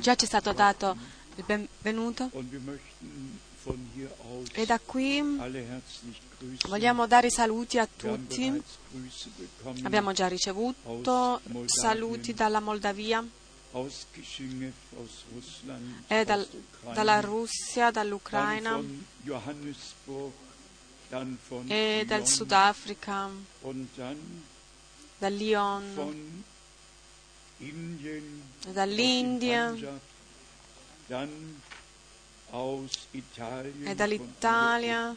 Già ci è stato dato il benvenuto e da qui vogliamo dare i saluti a tutti. Abbiamo già ricevuto saluti dalla Moldavia. E dal- der Ukraine, dalla Russia, dall'Ucraina. E dal Lyon Sudafrica, da Lyon, dall'India. E dall'Italia,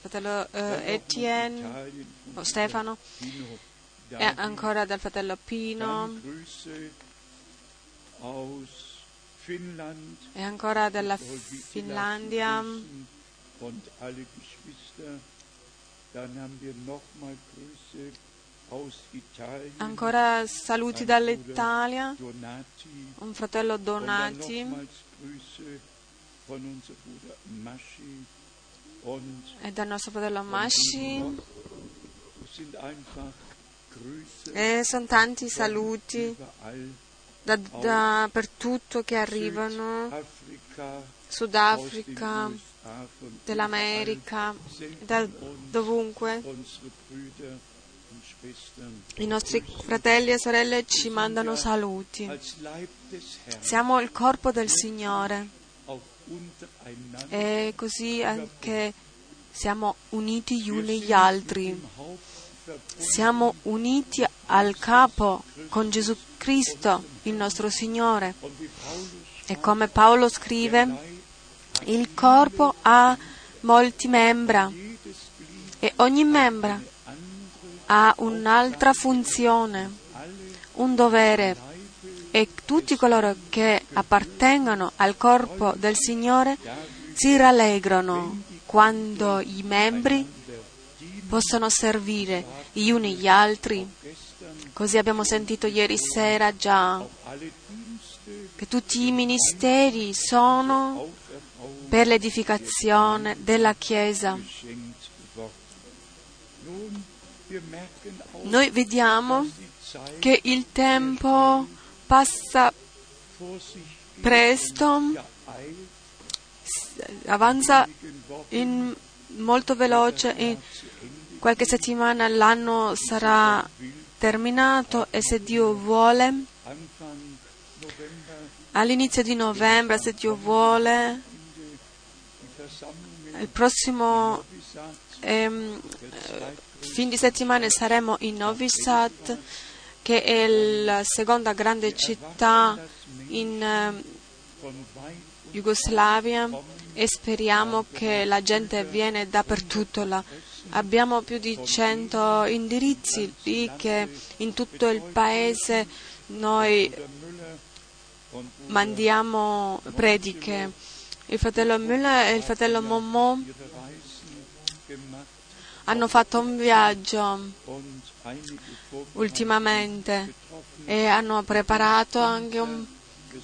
fratello eh, Etienne, o Stefano. Pino. E ancora dal fratello Pino. E ancora dalla Finlandia ancora saluti dall'Italia, un fratello Donati. e dal nostro fratello Masci Grüße e sono tanti saluti überall. da- dappertutto che arrivano, Sudafrica, dell'America, da dovunque. I nostri fratelli e sorelle ci mandano saluti. Siamo il corpo del Signore e così anche siamo uniti gli uni sind gli altri. Siamo uniti al capo con Gesù Cristo, il nostro Signore. E come Paolo scrive, il corpo ha molti membra e ogni membra ha un'altra funzione, un dovere e tutti coloro che appartengono al corpo del Signore si rallegrano quando i membri possono servire gli uni gli altri. Così abbiamo sentito ieri sera già che tutti i ministeri sono per l'edificazione della Chiesa. Noi vediamo che il tempo passa presto, avanza molto veloce, in qualche settimana l'anno sarà terminato e se Dio vuole, all'inizio di novembre, se Dio vuole, il prossimo ehm, eh, fin di settimana saremo in Novi Sad, che è la seconda grande città in eh, Jugoslavia e speriamo che la gente viene dappertutto là. Abbiamo più di 100 indirizzi lì che in tutto il paese noi mandiamo prediche. Il fratello Müller e il fratello Momo ihre Reisen gemacht hanno fatto un viaggio ultimamente e hanno preparato anche un-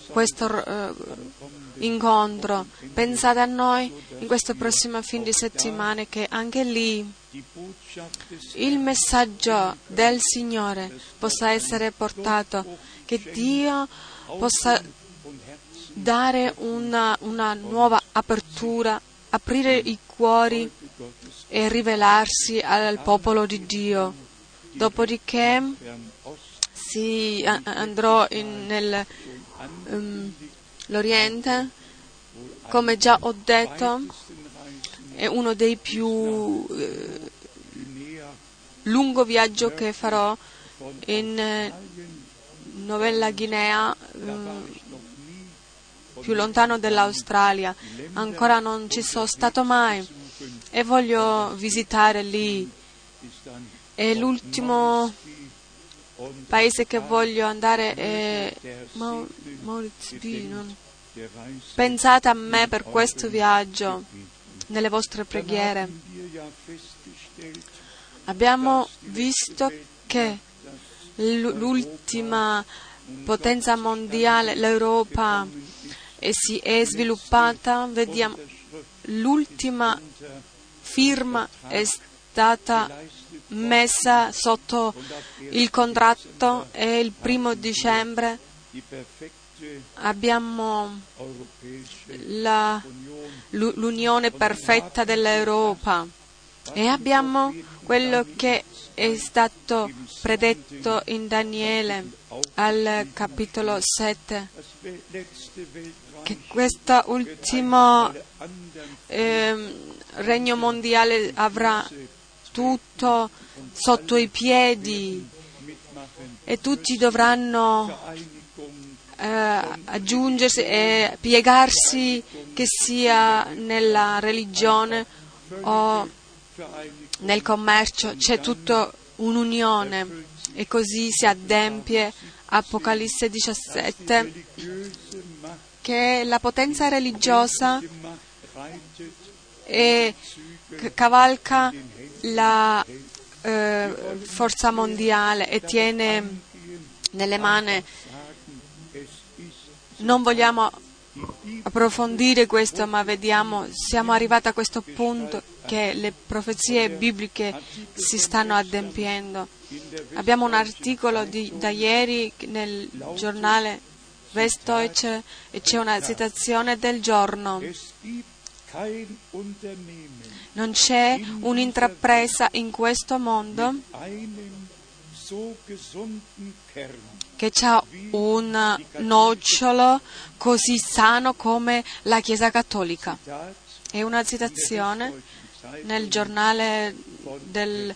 questo eh, incontro. Pensate a noi in questo prossimo fin di settimana che anche lì il messaggio del Signore possa essere portato, che Dio possa dare una, una nuova apertura, aprire i cuori e rivelarsi al popolo di Dio. Dopodiché si andrò in- nel, ehm, l'Oriente, come già ho detto, è uno dei più eh, lungo viaggio che farò in eh, Novella Guinea, nie più lontano dell'Australia. Ancora non ci sono stato mai e voglio visitare lì. E l'ultimo paese che voglio andare è Maurizio. non- Pensate a me per questo viaggio nelle vostre preghiere. Abbiamo visto che l'ultima potenza mondiale, l'Europa, si è sviluppata. Vediamo, l'ultima firma è stata messa sotto il contratto e il primo dicembre abbiamo la- l'u- l'unione perfetta dell'Europa e abbiamo quello che è stato predetto in Daniele al capitolo 7, das wel- letzte Weltreich che questo ultimo ehm, regno mondiale avrà tutto sotto i piedi e tutti dovranno eh, aggiungersi e piegarsi che sia nella religione o nel commercio, c'è tutta un'unione e così si adempie Apocalisse 17 religiöse Macht, che la potenza religiosa e cavalca la eh, forza mondiale e tiene nelle mani. Non vogliamo approfondire questo, ma vediamo, siamo arrivati a questo punto che le profezie bibliche si stanno adempiendo. Abbiamo un articolo di- da ieri nel giornale Westdeutsche e c'è una citazione del giorno. Non c'è un'intrapresa in questo mondo che ha un nocciolo così sano come la Chiesa Cattolica. È una citazione nel giornale del-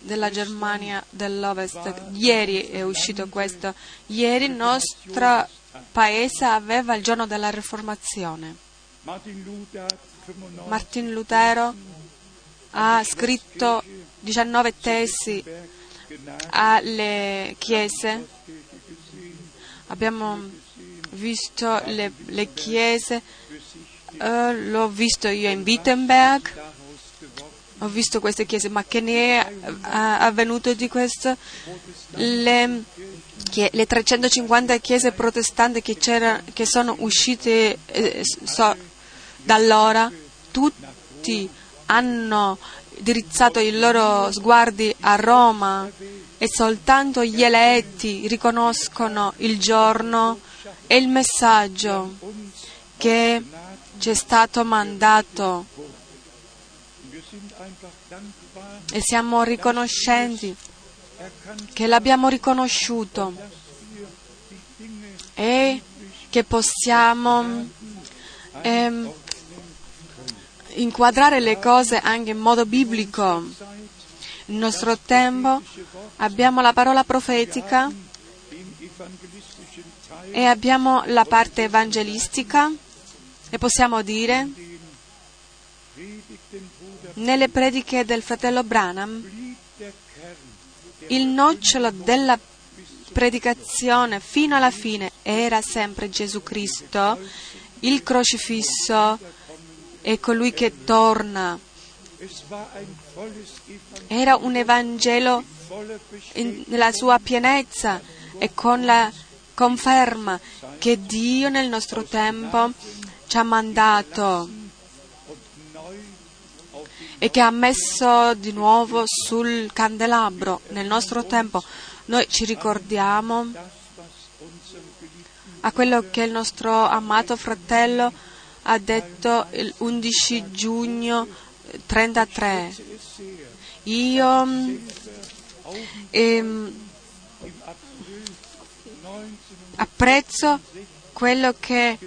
della Germania dell'Ovest. Ieri è uscito questo. Ieri il nostro paese aveva il giorno della Riformazione. Martin Luther 95 Martin Lutero ha scritto 19 testi Berg genannt alle chiese. Abbiamo visto le, le chiese, eh, l'ho visto io in Wittenberg, ho visto queste chiese, ma che ne è eh, avvenuto di questo? Le, le 350 chiese protestanti che, che sono uscite eh, so- da allora, tutti hanno dirizzato i loro sguardi a Roma e soltanto gli eletti riconoscono il giorno e il messaggio che ci è stato mandato. E siamo riconoscenti che l'abbiamo riconosciuto e che possiamo ehm, inquadrare le cose anche in modo biblico. Nel nostro tempo abbiamo la parola profetica e abbiamo la parte evangelistica e possiamo dire nelle prediche del fratello Branham il nocciolo della predicazione fino alla fine era sempre Gesù Cristo, il crocifisso e colui che torna. Era un Evangelo in- nella sua pienezza e con la conferma che Dio nel nostro tempo ci ha mandato e che ha messo di nuovo sul candelabro nel nostro tempo. Noi ci ricordiamo a quello che il nostro amato fratello ha detto il 11 giugno 33. es sehr Io mm, ehm, im April 19 apprezzo quello che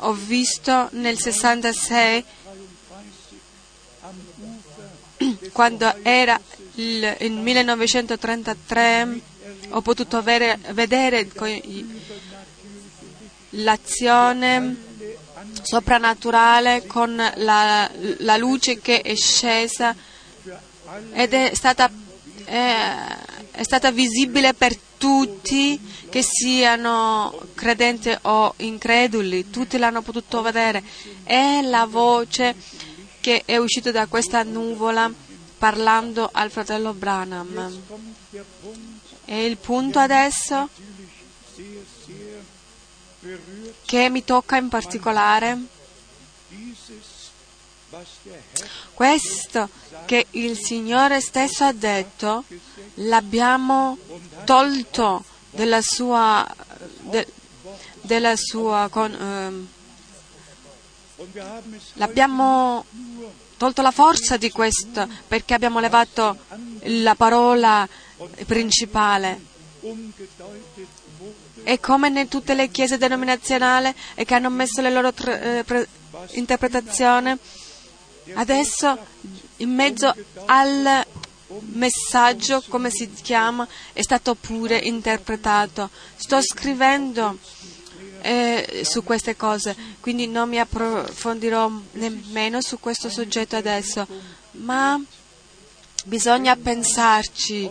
ho visto nel 66 am Ufer quando era il, il 1933 ho potuto avere- vedere l'azione soprannaturale con la, la luce che è scesa ed è stata, è- è stata visibile per tutti che siano credenti o increduli, tutti l'hanno potuto vedere. È la voce che è uscita da questa nuvola parlando al fratello Branham. E il punto adesso che mi tocca in particolare, questo che il Signore stesso ha detto, l'abbiamo tolto della sua, de, della sua con, ehm, l'abbiamo tolto la forza di questo perché abbiamo levato la parola principale. E come in tutte le chiese denominazionali e che hanno messo le loro tra, eh, pre, interpretazioni, adesso in mezzo al messaggio, come si chiama, è stato pure interpretato. Sto scrivendo eh, su queste cose, quindi non mi approfondirò nemmeno su questo soggetto adesso, ma bisogna pensarci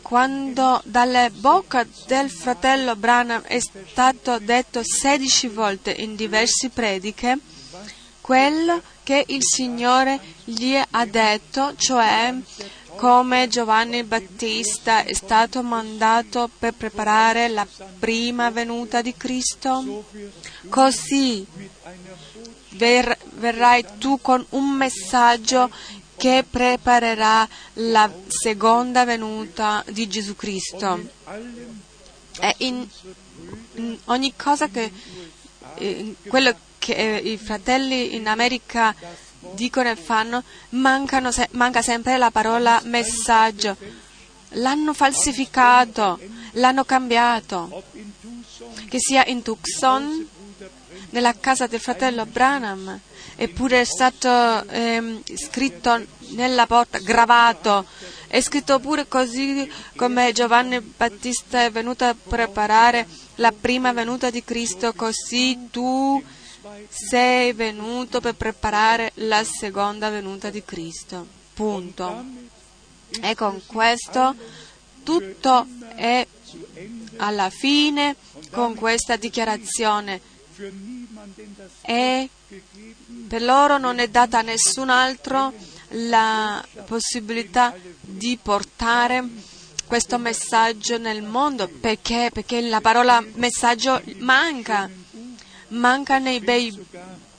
quando dalle bocca del fratello Branham è stato detto 16 volte in diverse prediche quello che il Signore gli ha detto, cioè come Giovanni Battista è stato mandato per preparare la prima venuta di Cristo, così ver- verrai tu con un messaggio che preparerà la seconda venuta di Gesù Cristo. E in, ogni cosa che quello che eh, i fratelli in America dicono e fanno, se- manca sempre la parola messaggio. L'hanno falsificato, l'hanno cambiato. Che sia in Tucson, nella casa del fratello Branham, eppure è stato ehm, scritto nella porta, gravato. È scritto pure così come Giovanni Battista è venuto a preparare la prima venuta di Cristo, così tu sei venuto per preparare la seconda venuta di Cristo. Punto. E con questo tutto è alla fine con questa dichiarazione. E per loro non è data a nessun altro la possibilità di portare questo messaggio nel mondo. Perché, perché la parola messaggio manca. Manca nei bei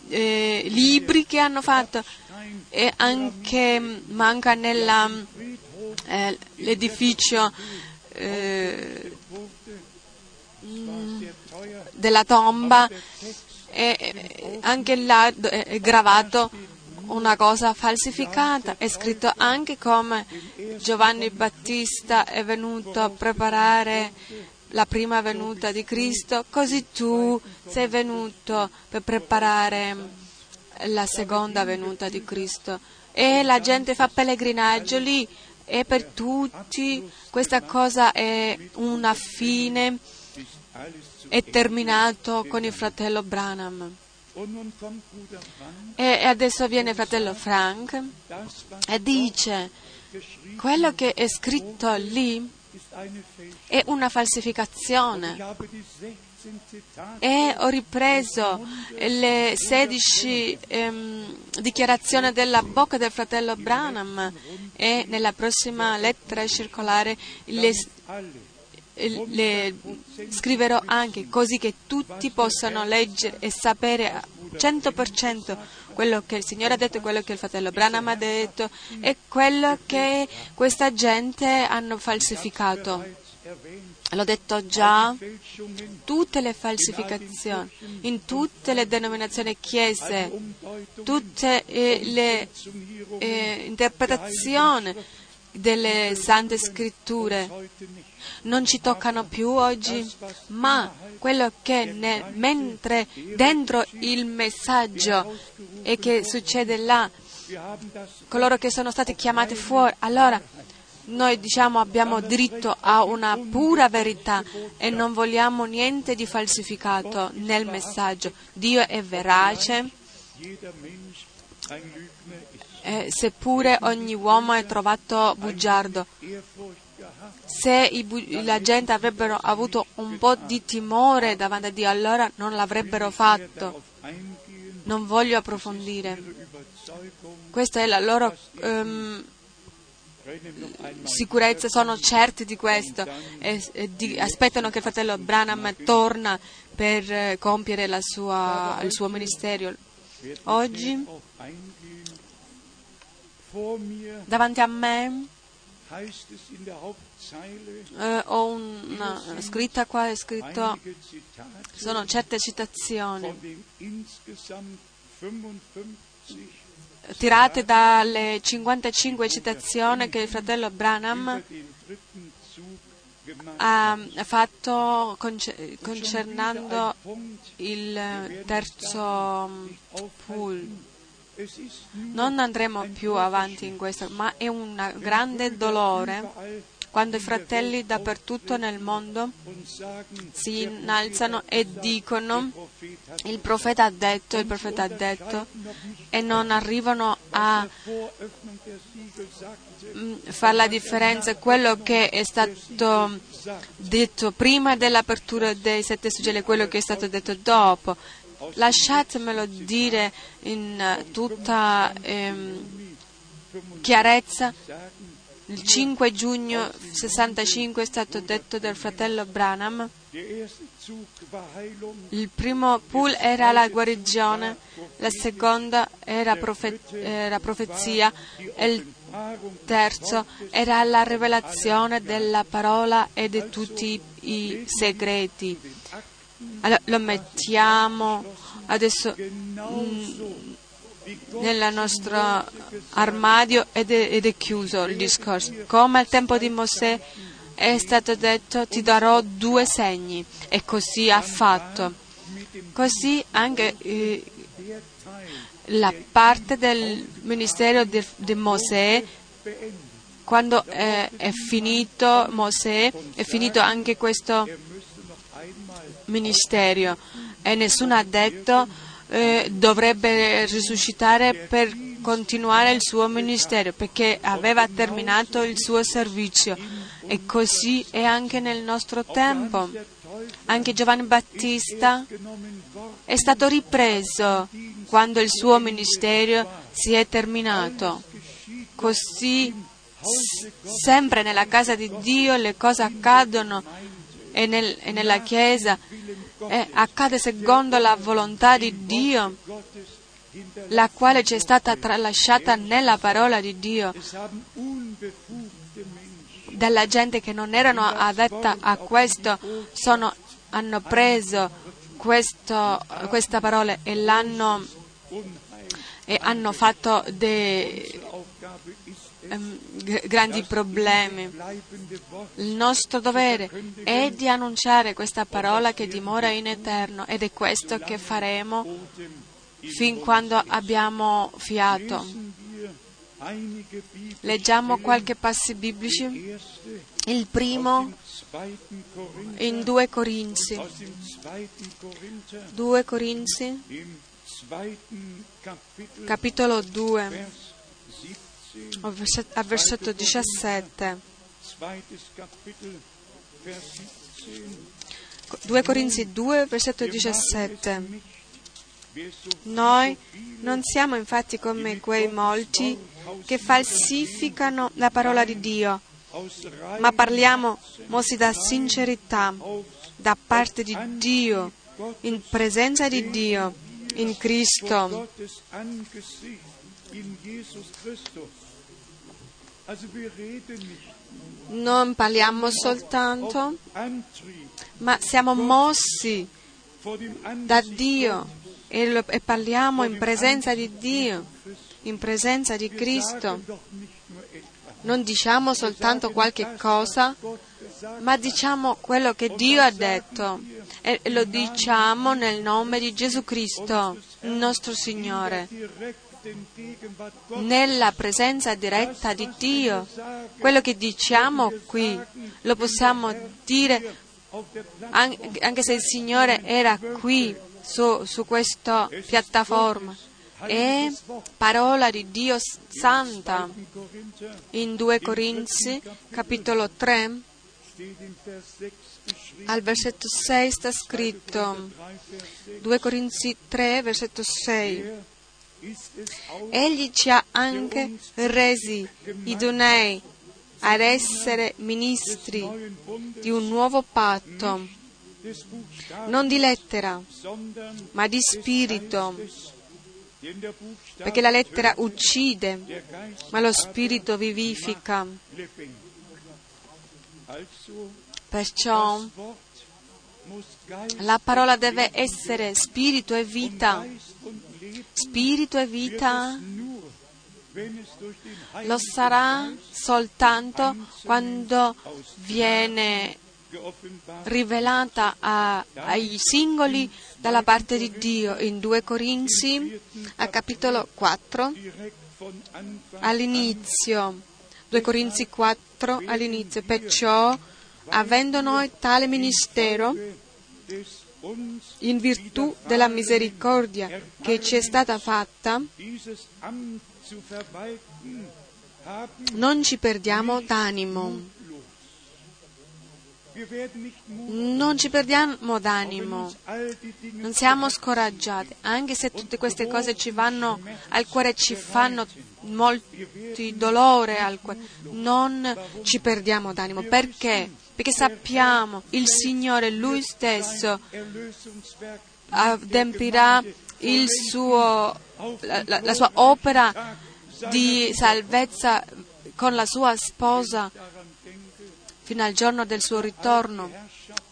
eh, libri che hanno fatto e anche manca nell'edificio eh, della tomba. E anche là è gravato una cosa falsificata, è scritto anche come Giovanni Battista è venuto a preparare la prima venuta di Cristo, così tu sei venuto per preparare la seconda venuta di Cristo. E la gente fa pellegrinaggio lì. E per tutti questa cosa è una fine, è terminato con il fratello Branham. E adesso viene fratello Frank e dice, quello che è scritto lì è una falsificazione. E ho ripreso le 16 ehm, dichiarazioni della bocca del fratello Branham e nella prossima lettera circolare le, le scriverò anche così che tutti possano leggere e sapere 100% quello che il Signore ha detto, quello che il fratello Branham ha detto e quello che questa gente hanno falsificato. L'ho detto già, tutte le falsificazioni, in tutte le denominazioni chiese, tutte eh, le eh, interpretazioni delle sante scritture non ci toccano più oggi, ma quello che ne, mentre dentro il messaggio e che succede là, coloro che sono stati chiamati fuori, allora noi diciamo abbiamo diritto a una pura verità e non vogliamo niente di falsificato nel messaggio. Dio è verace, eh, seppure ogni uomo è trovato bugiardo se i, la gente avrebbero avuto un po' di timore davanti a Dio, allora non l'avrebbero fatto. Non voglio approfondire. Questa è la loro um, sicurezza, sono certi di questo e, e di, aspettano che il fratello Branham torna per eh, compiere sua, il suo ministero. Oggi Davanti a me eh, ho una scritta qua, è scritto, sono certe citazioni. von den insgesamt 55 tirate dalle 55 citazioni che il fratello Branham ha fatto concernando il terzo pool. Non andremo più avanti in questo, ma è un grande dolore quando i fratelli dappertutto nel mondo si innalzano e dicono il profeta ha detto, il profeta ha detto e non arrivano a mm, fare la differenza quello che è stato detto prima dell'apertura dei sette suggelli e quello che è stato detto dopo. Lasciatemelo dire in eh, tutta ehm, chiarezza. Il 5 giugno 65 è stato detto del fratello Branham. Il primo pool era la guarigione, la seconda era, profe- era profezia e il terzo era la rivelazione della parola e di tutti i segreti. Allora, lo mettiamo adesso Gott nel nostro armadio ed è, ed è chiuso il discorso. Come al tempo di Mosè è stato detto ti darò due segni e così ha fatto. Così anche eh, la parte del ministero di, di Mosè, quando eh, è finito Mosè, è finito anche questo ministero e nessuno ha detto eh, dovrebbe risuscitare per continuare il suo ministero perché aveva terminato il suo servizio e così è anche nel nostro tempo. Anche Giovanni Battista è stato ripreso quando il suo ministero si è terminato. Così sempre nella casa di Dio le cose accadono e, nel- e nella Chiesa e accade secondo la volontà di Dio, la quale ci è stata tralasciata nella parola di Dio dalla gente che non erano addetta a questo, sono- hanno preso questo- questa parola e l'hanno e hanno fatto dei gr- grandi problemi. Il nostro dovere è di annunciare questa parola che dimora in eterno ed è questo che faremo fin quando abbiamo fiato. Leggiamo qualche passi biblici. Il primo in 2 Corinzi. aus dem zweiten Korinther, 2 Corinzi, capitolo 2, Vers 17, al verset- al versetto 17. 2 Corinzi 2, versetto Wir machen es 17. nicht, wer so Noi non siamo infatti come quei molti che falsificano la parola di Dio, ma parliamo mossi da sincerità, da parte di Dio, in presenza di Dio, in vor Cristo. Non parliamo soltanto, ma siamo mossi da Dio e, e parliamo in presenza di Dio, in presenza di Cristo. Non diciamo soltanto qualche cosa, ma diciamo quello che Dio ha detto e lo diciamo nel nome di Gesù Cristo, nostro Signore. Nella presenza diretta di Dio. Quello che diciamo qui lo possiamo dire anche se il Signore era qui su, su questa piattaforma. È parola di Dio santa. in Korinther In 2 Corinzi, capitolo 3, steht in Vers 6 geschrieben. al versetto 6 sta scritto, 3 Vers 6. 2 Corinzi 3, versetto 6. Egli ci ha anche resi idonei ad essere ministri di un nuovo patto, non di lettera, ma di spirito. perché la lettera uccide, ma lo spirito vivifica. Perciò la parola deve essere spirito e vita. Spirito e vita lo sarà soltanto quando viene rivelata a- ai singoli dalla parte di Dio in 2 Corinzi, a capitolo 4, direkt von Anfang all'inizio. 2 Corinzi 4 all'inizio. Perciò, avendo noi tale ministero, in virtù della misericordia che ci è stata fatta, non ci perdiamo d'animo. Non ci perdiamo d'animo. Non siamo scoraggiati, anche se tutte queste cose ci vanno al cuore, ci fanno molti dolore al cuore. Non ci perdiamo d'animo. Perché? Perché sappiamo il Signore, Lui stesso, adempirà suo, la, la- sua opera di salvezza con la sua sposa fino al giorno del suo ritorno.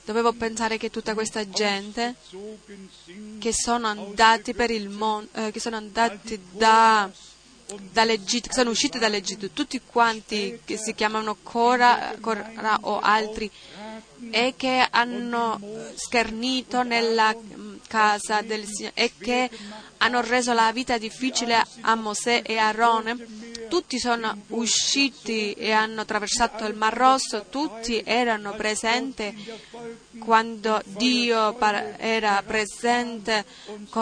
Dovevo pensare che tutta questa gente che sono andati il mondo, che sono andati da, dall'Egitto, sono usciti dall'Egitto, tutti quanti che si chiamano Cora, Cora o altri, e che hanno schernito nella mm, casa del Signore e che hanno reso la vita difficile a Mosè e a Aarone. Tutti sono usciti e hanno attraversato il Mar Rosso, tutti erano presenti quando Dio era presente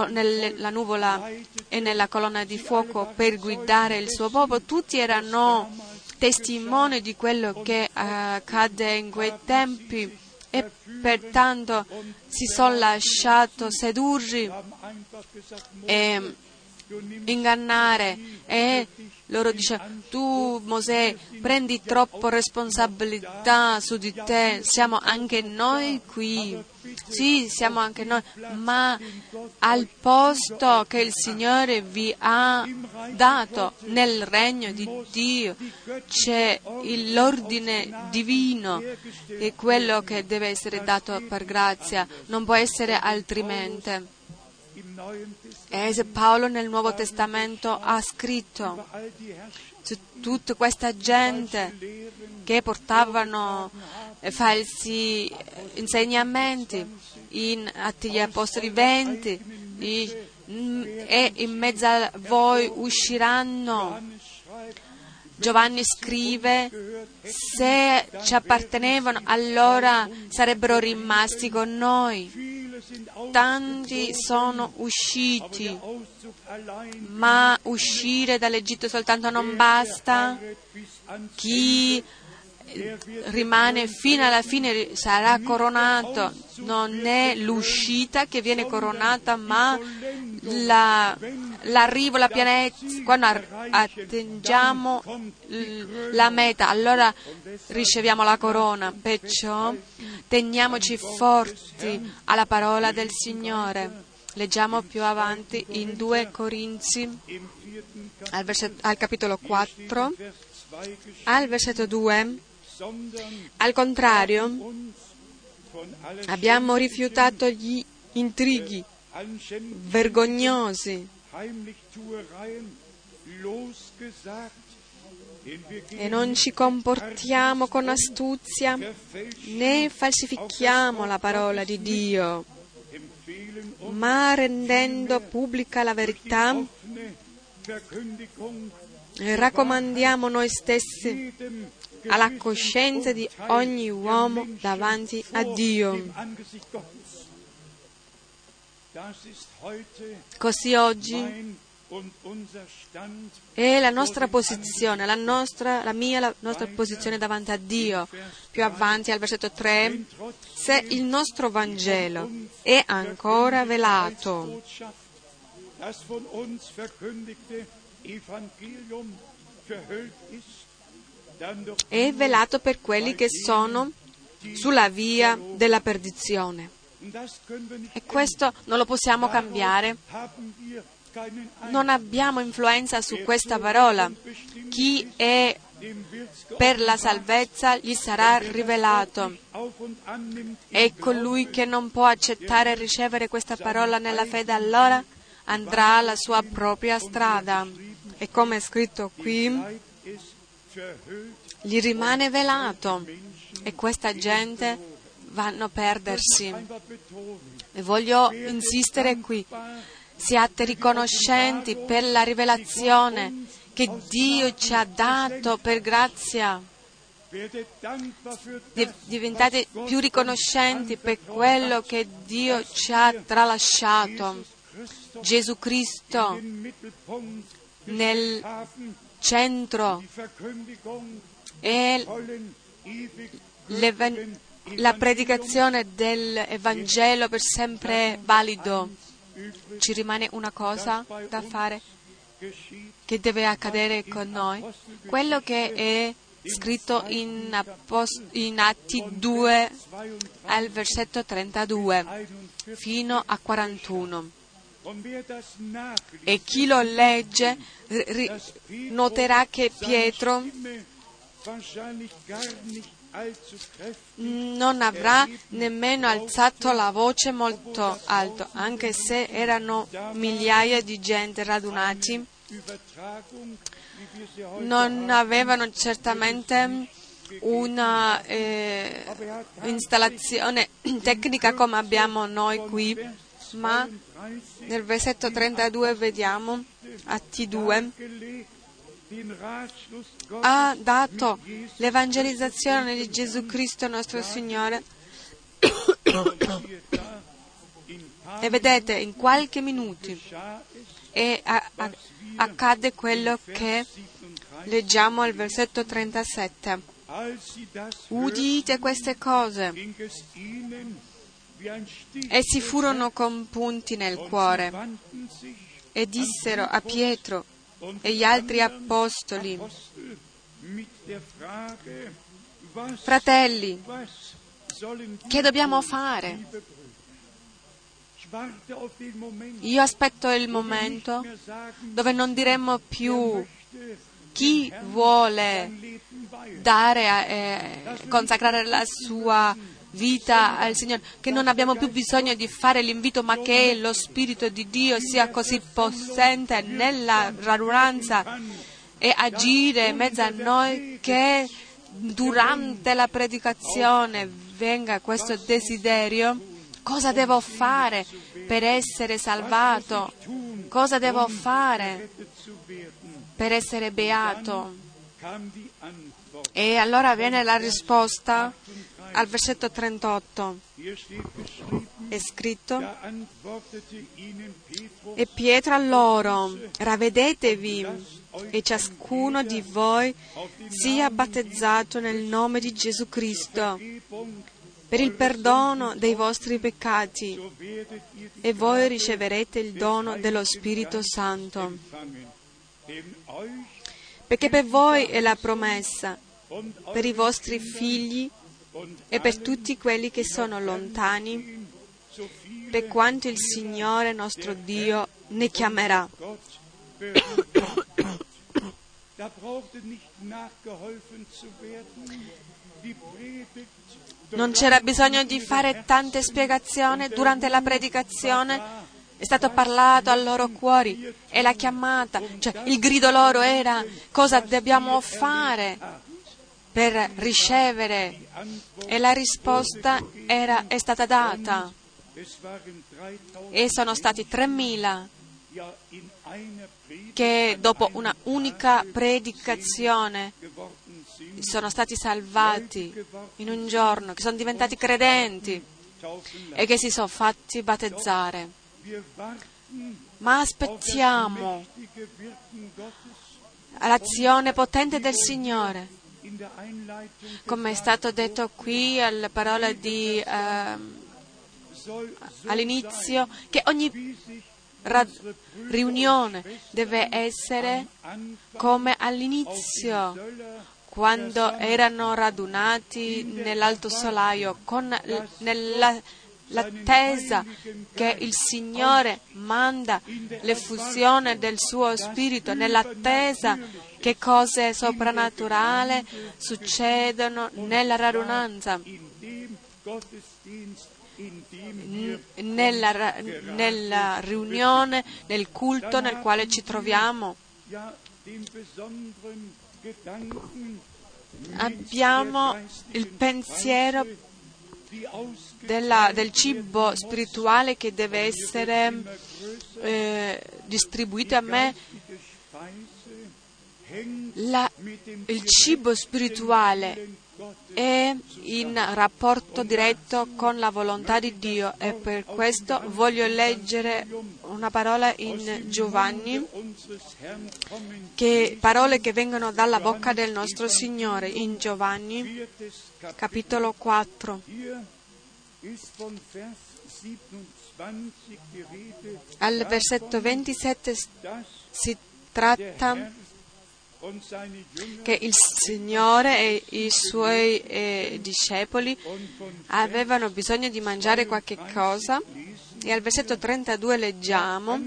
nella nuvola e nella colonna di fuoco per guidare il suo popolo, tutti erano testimoni di quello che eh, accadde in quei tempi e pertanto si sono lasciati gesagt, e ingannare e loro dice tu Mosè prendi troppo responsabilità su di te, siamo anche noi qui, sì siamo anche noi, ma al posto che il Signore vi ha dato nel regno di Dio c'è l'ordine divino, è quello che deve essere dato per grazia, non può essere altrimenti. E Paolo nel Nuovo Testamento ha scritto su tutta questa gente che portavano falsi insegnamenti in Atti degli Apostoli 20 i- mm, e in mezzo a voi usciranno. Giovanni scrive, se ci appartenevano allora sarebbero rimasti con noi. Tanti sono usciti. Ma uscire dall'Egitto soltanto non basta. Chi rimane fino alla fine sarà coronato. Non è l'uscita che viene coronata, ma la- l'arrivo, la pienezza. Quando attingiamo la meta, allora riceviamo la corona. Perciò teniamoci forti alla parola del Signore. Leggiamo più avanti in 2 Corinzi al, verset- al capitolo 4, Vers 2 geschrieben, al versetto 2. Al contrario, abbiamo rifiutato gli intrighi vergognosi. E non ci comportiamo con astuzia né falsifichiamo la parola di Dio, ma rendendo pubblica la verità, raccomandiamo noi stessi alla coscienza di ogni uomo davanti a Dio. Così oggi è la nostra posizione, la, nostra, la mia, la nostra posizione davanti a Dio. Più avanti al versetto 3, se il nostro Vangelo è ancora velato, das von uns verkündigte Evangelium verhüllt ist, è velato per quelli che sono sulla via della perdizione. E questo non lo possiamo cambiare non abbiamo influenza su questa parola. Chi è per la salvezza gli sarà rivelato. E colui che non può accettare e ricevere questa parola nella fede allora andrà alla sua propria strada. E come è scritto qui, gli rimane velato e questa gente vanno a perdersi. E voglio insistere qui, siate riconoscenti per la rivelazione che Dio ci ha dato per grazia. Diventate più riconoscenti per quello che Dio ci ha tralasciato. Gesù Cristo nel centro e la predicazione dell'Evangelo per sempre valido. Ci rimane una cosa da fare che deve accadere con noi. Quello che è scritto in, Appost- in Atti 2 al versetto 32 fino a 41. E chi lo legge noterà che Pietro non avrà nemmeno alzato la voce molto alto, anche se erano migliaia di gente radunati. Non avevano certamente una eh, installazione tecnica come abbiamo noi qui, ma nel versetto 32 vediamo Atti 2 ha dato l'evangelizzazione di Gesù Cristo nostro Signore. E vedete in qualche minuto accade quello che leggiamo al versetto 37 udite queste cose essi furono compunti nel cuore e dissero a Pietro e gli altri apostoli, fratelli, che dobbiamo fare? Io aspetto il momento dove non diremmo più chi vuole dare, eh, consacrare la sua vita al Signore, che non abbiamo più bisogno di fare l'invito, ma che lo Spirito di Dio sia così possente nella radunanza e agire in mezzo a noi che durante la predicazione venga questo desiderio. Cosa devo fare per essere salvato? Cosa devo fare per essere beato? E allora viene la risposta al versetto 38 è scritto e Pietro a loro ravvedetevi e ciascuno di voi sia battezzato nel nome di Gesù Cristo. Per il perdono dei vostri peccati e voi riceverete il dono dello Spirito Santo. perché per voi è la promessa per i vostri figli e per tutti quelli che sono lontani, per quanto il Signore nostro Dio ne chiamerà. Non c'era bisogno di fare tante spiegazioni durante la predicazione. È stato parlato al loro cuori e la chiamata, cioè il grido loro era cosa dobbiamo fare per ricevere e la risposta era, è stata data e sono stati 3.000 che dopo una unica predicazione sono stati salvati in un giorno, che sono diventati credenti e che si sono fatti battezzare. Ma aspettiamo l'azione potente del Signore come è stato detto qui alla parola di, eh, all'inizio, che ogni rad- riunione deve essere come all'inizio, quando erano radunati nell'alto solaio, con nella l'attesa che il Signore manda l'effusione del suo Spirito, nell'attesa che cose soprannaturali succedono nella radunanza, nella, nella riunione, nel culto nel quale ci troviamo. Abbiamo il pensiero della, del cibo spirituale che deve essere eh, distribuito a me. La, il cibo spirituale è in rapporto diretto con la volontà di Dio e per questo voglio leggere una parola in Giovanni, che, parole che vengono dalla bocca del nostro Signore in Giovanni capitolo 4. Al versetto 27 si tratta che il Signore e i suoi eh, discepoli avevano bisogno di mangiare qualche cosa. e al versetto 32 leggiamo,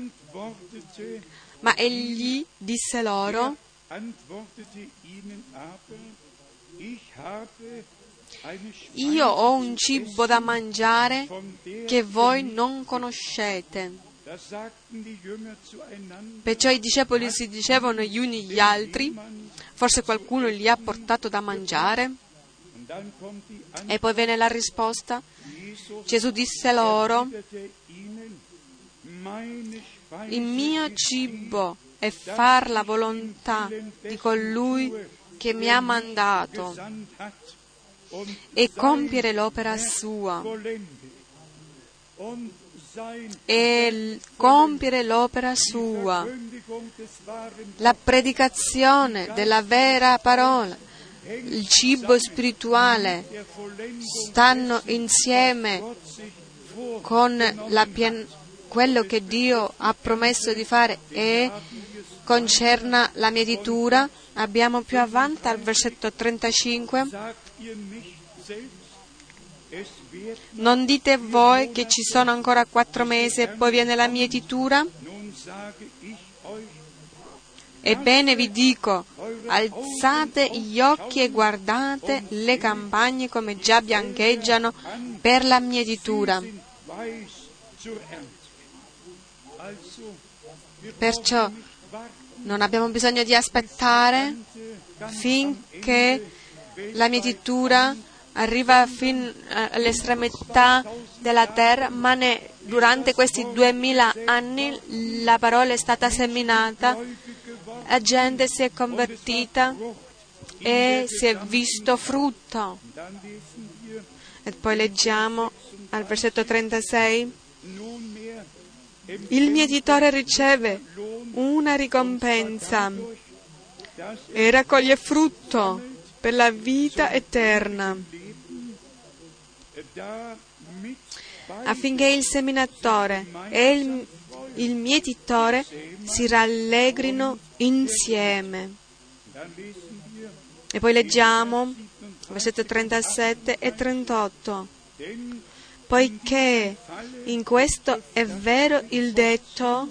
ma egli disse loro, io ho un cibo da mangiare che voi non conoscete. Perciò i discepoli si dicevano gli uni gli altri, forse qualcuno gli ha portato da mangiare. E poi venne la risposta. Gesù disse loro, il mio cibo è far la volontà di colui che mi ha mandato e compiere l'opera sua. E compiere l'opera sua, la predicazione della vera parola, il cibo spirituale stanno insieme con pien- quello che Dio ha promesso di fare e concerna la mietitura. Abbiamo più avanti al versetto 35 non dite voi che ci sono ancora quattro mesi e poi viene la mietitura? Ebbene vi dico, alzate gli occhi e guardate le campagne come già biancheggiano per la mietitura. Perciò non abbiamo bisogno di aspettare finché la mietitura arriva fino all'estremità della terra, ma ne, durante questi duemila anni la parola è stata seminata, la gente si è convertita e si è visto frutto. E poi leggiamo al versetto 36, il mietitore riceve una ricompensa e raccoglie frutto per la vita eterna affinché il seminatore e il, il mietitore si rallegrino insieme. E poi leggiamo versetto 37 e 38. Poiché in questo è vero il detto,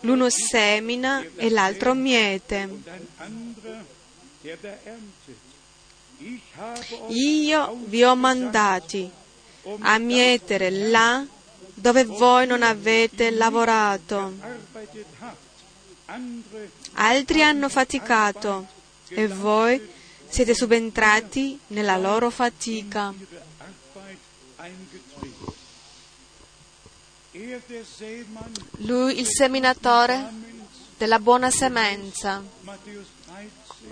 l'uno semina e l'altro miete. Io vi ho mandati a mietere là dove voi non avete lavorato. Altri hanno faticato e voi siete subentrati nella loro fatica. Lui, il seminatore della buona semenza,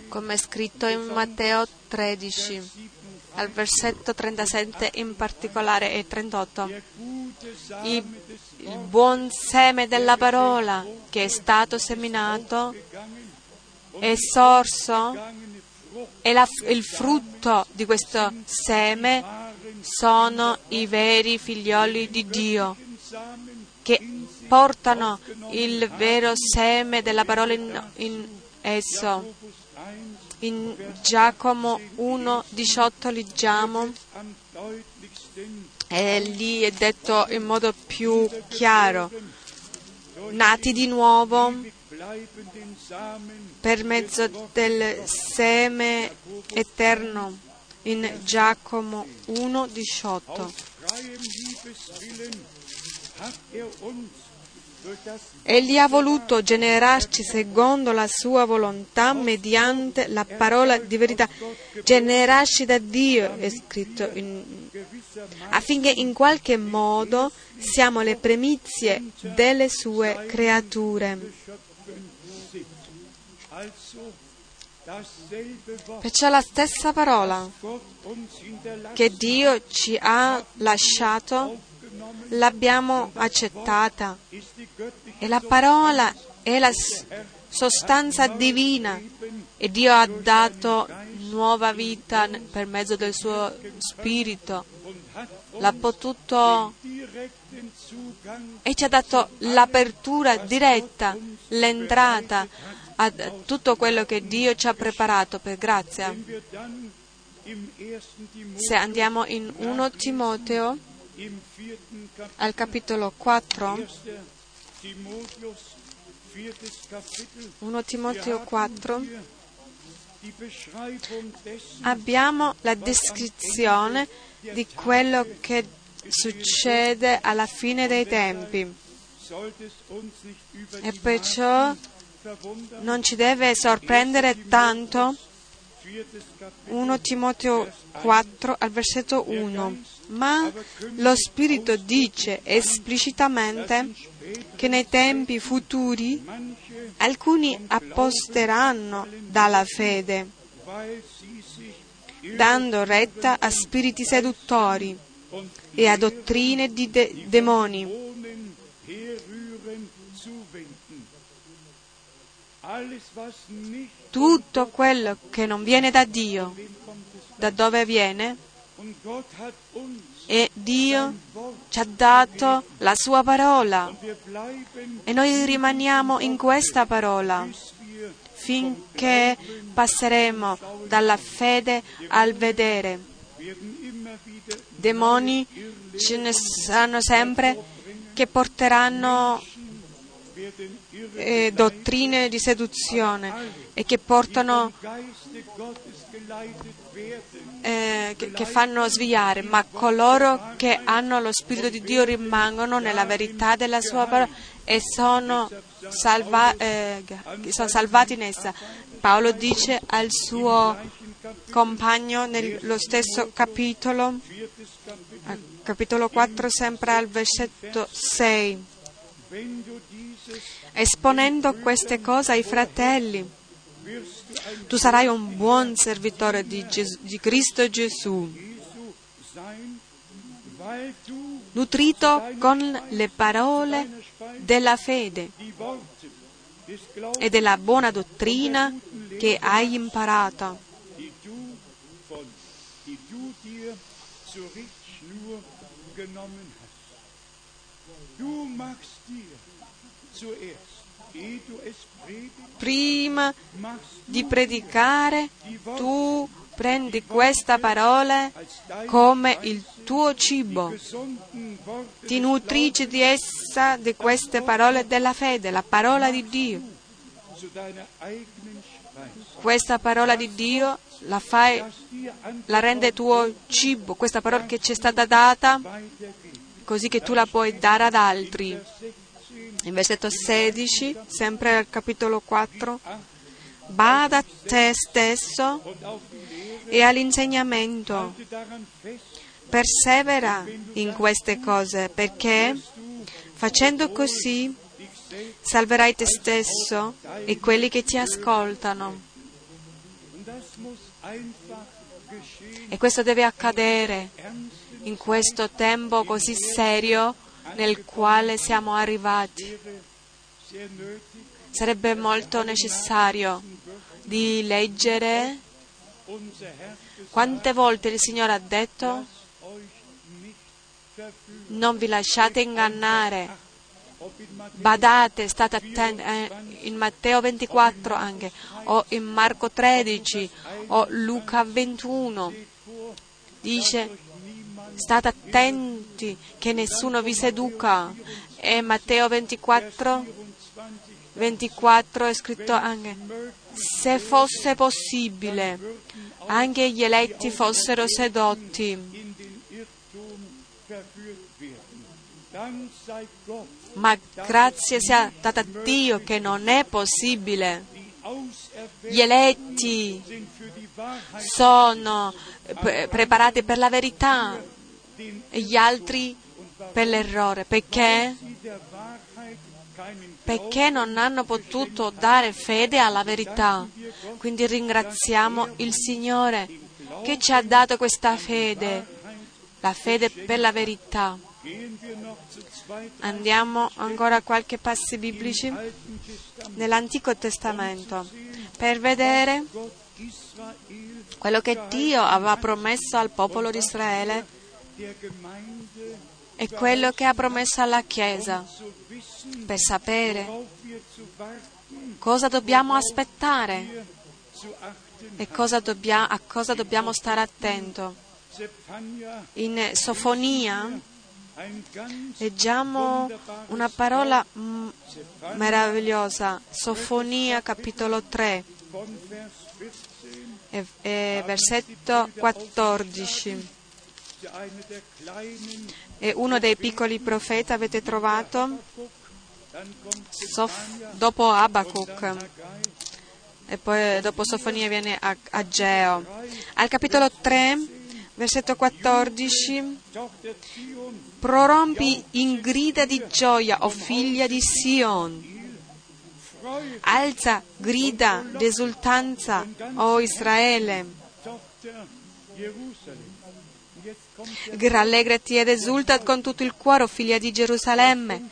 come è scritto in Matteo 13, al versetto 37 in particolare e 38. Il, il buon seme della parola che è stato seminato è sorso e la, il frutto di questo seme sono i veri figlioli di Dio che portano il vero seme della parola in, in esso. In Giacomo 1,18 leggiamo. E lì è detto in modo più chiaro, nati di nuovo per mezzo del seme eterno. In Giacomo 1,18. Egli ha voluto generarci secondo la sua volontà mediante la parola di verità. Generarci da Dio è scritto in, affinché in qualche modo siamo le primizie delle sue creature. Perciò la stessa parola che Dio ci ha lasciato l'abbiamo accettata e la parola è la sostanza divina e Dio ha dato nuova vita per mezzo del suo spirito. L'ha potuto e ci ha dato l'apertura diretta, l'entrata a tutto quello che Dio ci ha preparato per grazia. Se andiamo in 1 Timoteo al capitolo 4, 1 Timoteo 4, abbiamo la descrizione di quello che succede alla fine dei tempi. E perciò non ci deve sorprendere tanto. 1 Timoteo 4 al versetto 1, ma lo Spirito dice esplicitamente che nei tempi futuri alcuni apposteranno dalla fede, dando retta a spiriti seduttori e a dottrine di de- demoni. Tutto quello che non viene da Dio, da dove viene? E Dio ci ha dato la sua parola e noi rimaniamo in questa parola finché passeremo dalla fede al vedere. Demoni ce ne saranno sempre che porteranno eh, dottrine di seduzione e che portano eh, che, fanno sviare, ma coloro che hanno lo Spirito di Dio rimangono nella verità della sua parola e sono, salva, eh, sono salvati in essa. Paolo dice al suo compagno nello stesso capitolo, capitolo 4, sempre al versetto 6, esponendo queste cose ai fratelli tu sarai un buon servitore di, Gesù, di Cristo Gesù, nutrito con le parole della fede e della buona dottrina che hai imparato. Du machst dir zuerst Prima di predicare, tu prendi questa parola come il tuo cibo. Ti nutrisci di essa, di queste parole della fede, la parola di Dio. Questa parola di Dio la fai, la rende tuo cibo, questa parola che ci è stata data, così che tu la puoi dare ad altri. In versetto 16, sempre al capitolo 4, bada a te stesso e all'insegnamento. Persevera in queste cose perché facendo così salverai te stesso e quelli che ti ascoltano. E questo deve accadere in questo tempo così serio nel quale siamo arrivati. Sarebbe molto necessario di leggere quante volte il Signore ha detto non vi lasciate ingannare, badate, state attenti, eh, in Matteo 24 anche, o in Marco 13, o Luca 21, dice state attenti che nessuno vi seduca. E Matteo 24, 24 è scritto anche, se fosse possibile, anche gli eletti fossero sedotti. Ma grazie sia data a Dio che non è possibile. Gli eletti sono pre- preparati per la verità e gli altri per l'errore. Perché? Perché non hanno potuto dare fede alla verità. Quindi ringraziamo il Signore che ci ha dato questa fede, la fede per la verità. Andiamo ancora a qualche passi biblici nell'Antico Testamento per vedere quello che Dio aveva promesso al popolo di Israele e quello che ha promesso alla Chiesa per sapere cosa dobbiamo aspettare e cosa dobbia- a cosa dobbiamo stare attento. In Sofonia leggiamo una parola mm, meravigliosa, Sofonia capitolo 3, von Vers 14, e- e versetto 14. È uno dei piccoli profeti, avete trovato? Sof- dopo Abacuc e poi dopo Sofonia viene Ageo. Al capitolo 3, versetto 14, Tochter Zion, prorompi in grida di gioia, o figlia di Sion. Alza grida d'esultanza, o Israele. Rallegrati ed esulta con tutto il cuore, o figlia di Gerusalemme.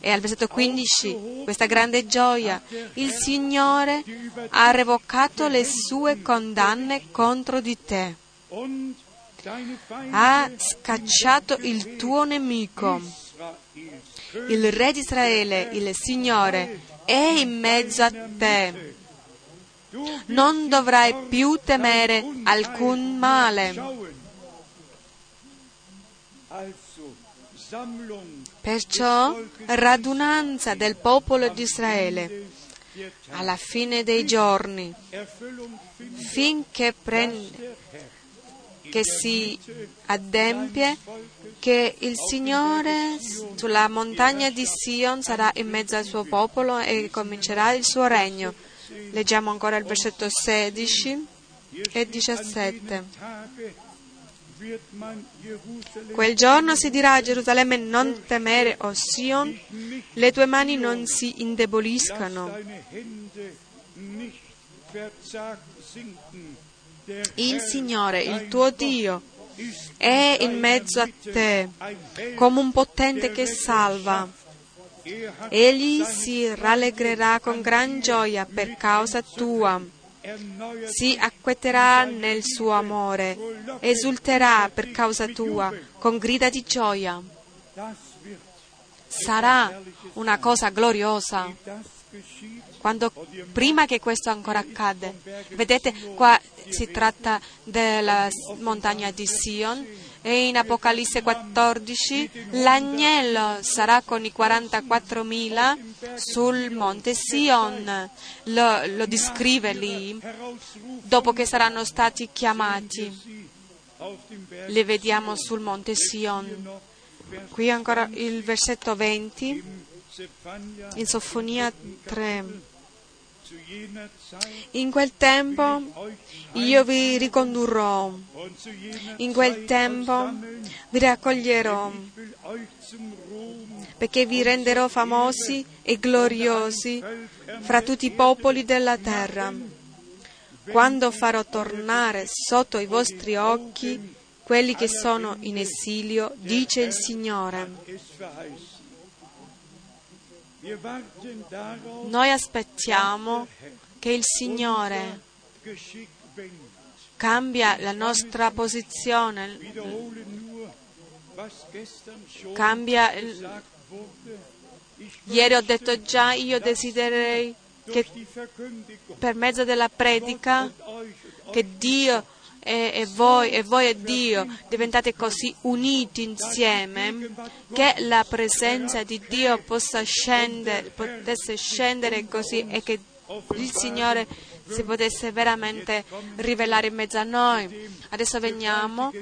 E al versetto 15, questa grande gioia. Il Signore ha revocato le sue condanne contro di te. Ha scacciato il tuo nemico. Il re di Israele, il Signore, è in mezzo a te. Non dovrai più temere alcun male. Perciò radunanza del popolo di Israele alla fine dei giorni, finché prende, che si adempie che il Signore sulla montagna di Sion sarà in mezzo al suo popolo e comincerà il suo regno. Leggiamo ancora il versetto 16 e 17. Quel giorno si dirà a Gerusalemme non temere, o Sion, le tue mani non si indeboliscano. Il Signore, il tuo Dio, è in mezzo a te, come un potente che salva. Egli si rallegrerà con gran gioia per causa tua, si acqueterà nel suo amore, esulterà per causa tua con grida di gioia. Sarà una cosa gloriosa quando, prima che questo ancora accade. Vedete, qua si tratta della montagna di Sion e in Apocalisse 14 l'agnello sarà con i 44.000 sul monte Sion. Lo, lo descrive lì dopo che saranno stati chiamati. Li vediamo sul monte Sion. Qui ancora il versetto 20 im Zephania in Sofonia 3. In quel tempo io vi ricondurrò, in quel tempo vi raccoglierò, perché vi renderò famosi e gloriosi fra tutti i popoli della terra, quando farò tornare sotto i vostri occhi quelli che sono in esilio, dice il Signore. Noi aspettiamo che il Signore cambia la nostra posizione, cambia il, Ieri ho detto già, io desidererei che per mezzo della predica che Dio e, e, voi, e voi e Dio diventate così uniti insieme che la presenza di Dio possa scendere, potesse scendere così e che il Signore si potesse veramente rivelare in mezzo a noi. Adesso veniamo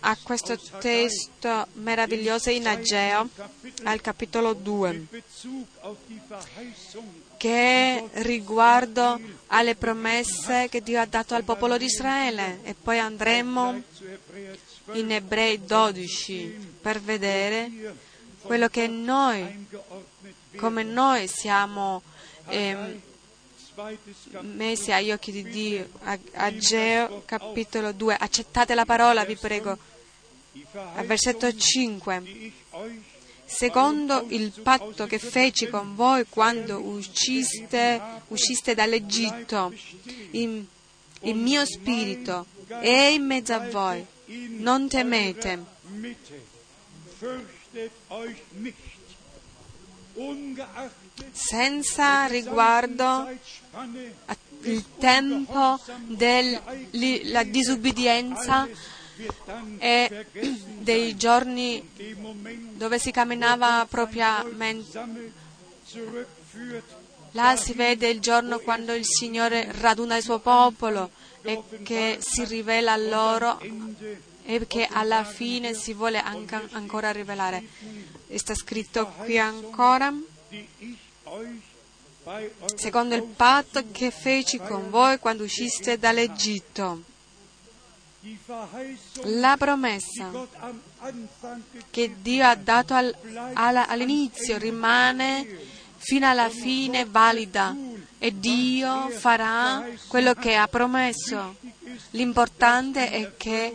a questo testo meraviglioso in Ageo, al capitolo 2, che riguardo alle promesse che Dio ha dato al popolo di Israele e poi andremo in Ebrei 12 per vedere quello che noi, come noi siamo eh, messi agli occhi di Dio. Ageo capitolo 2. Accettate la parola, vi prego. Al versetto 5. Secondo il patto che feci con voi quando usciste, usciste dall'Egitto, il, il mio spirito è in mezzo a voi. Non temete senza riguardo al tempo della disubbidienza e dei giorni dove si camminava propriamente. Là si vede il giorno quando il Signore raduna il suo popolo e che si rivela a loro e che alla fine si vuole ancora rivelare. Sta scritto qui ancora secondo il patto che feci con voi quando usciste dall'Egitto. La promessa che Dio ha dato al, all'inizio rimane fino alla fine valida e Dio farà quello che ha promesso. L'importante è che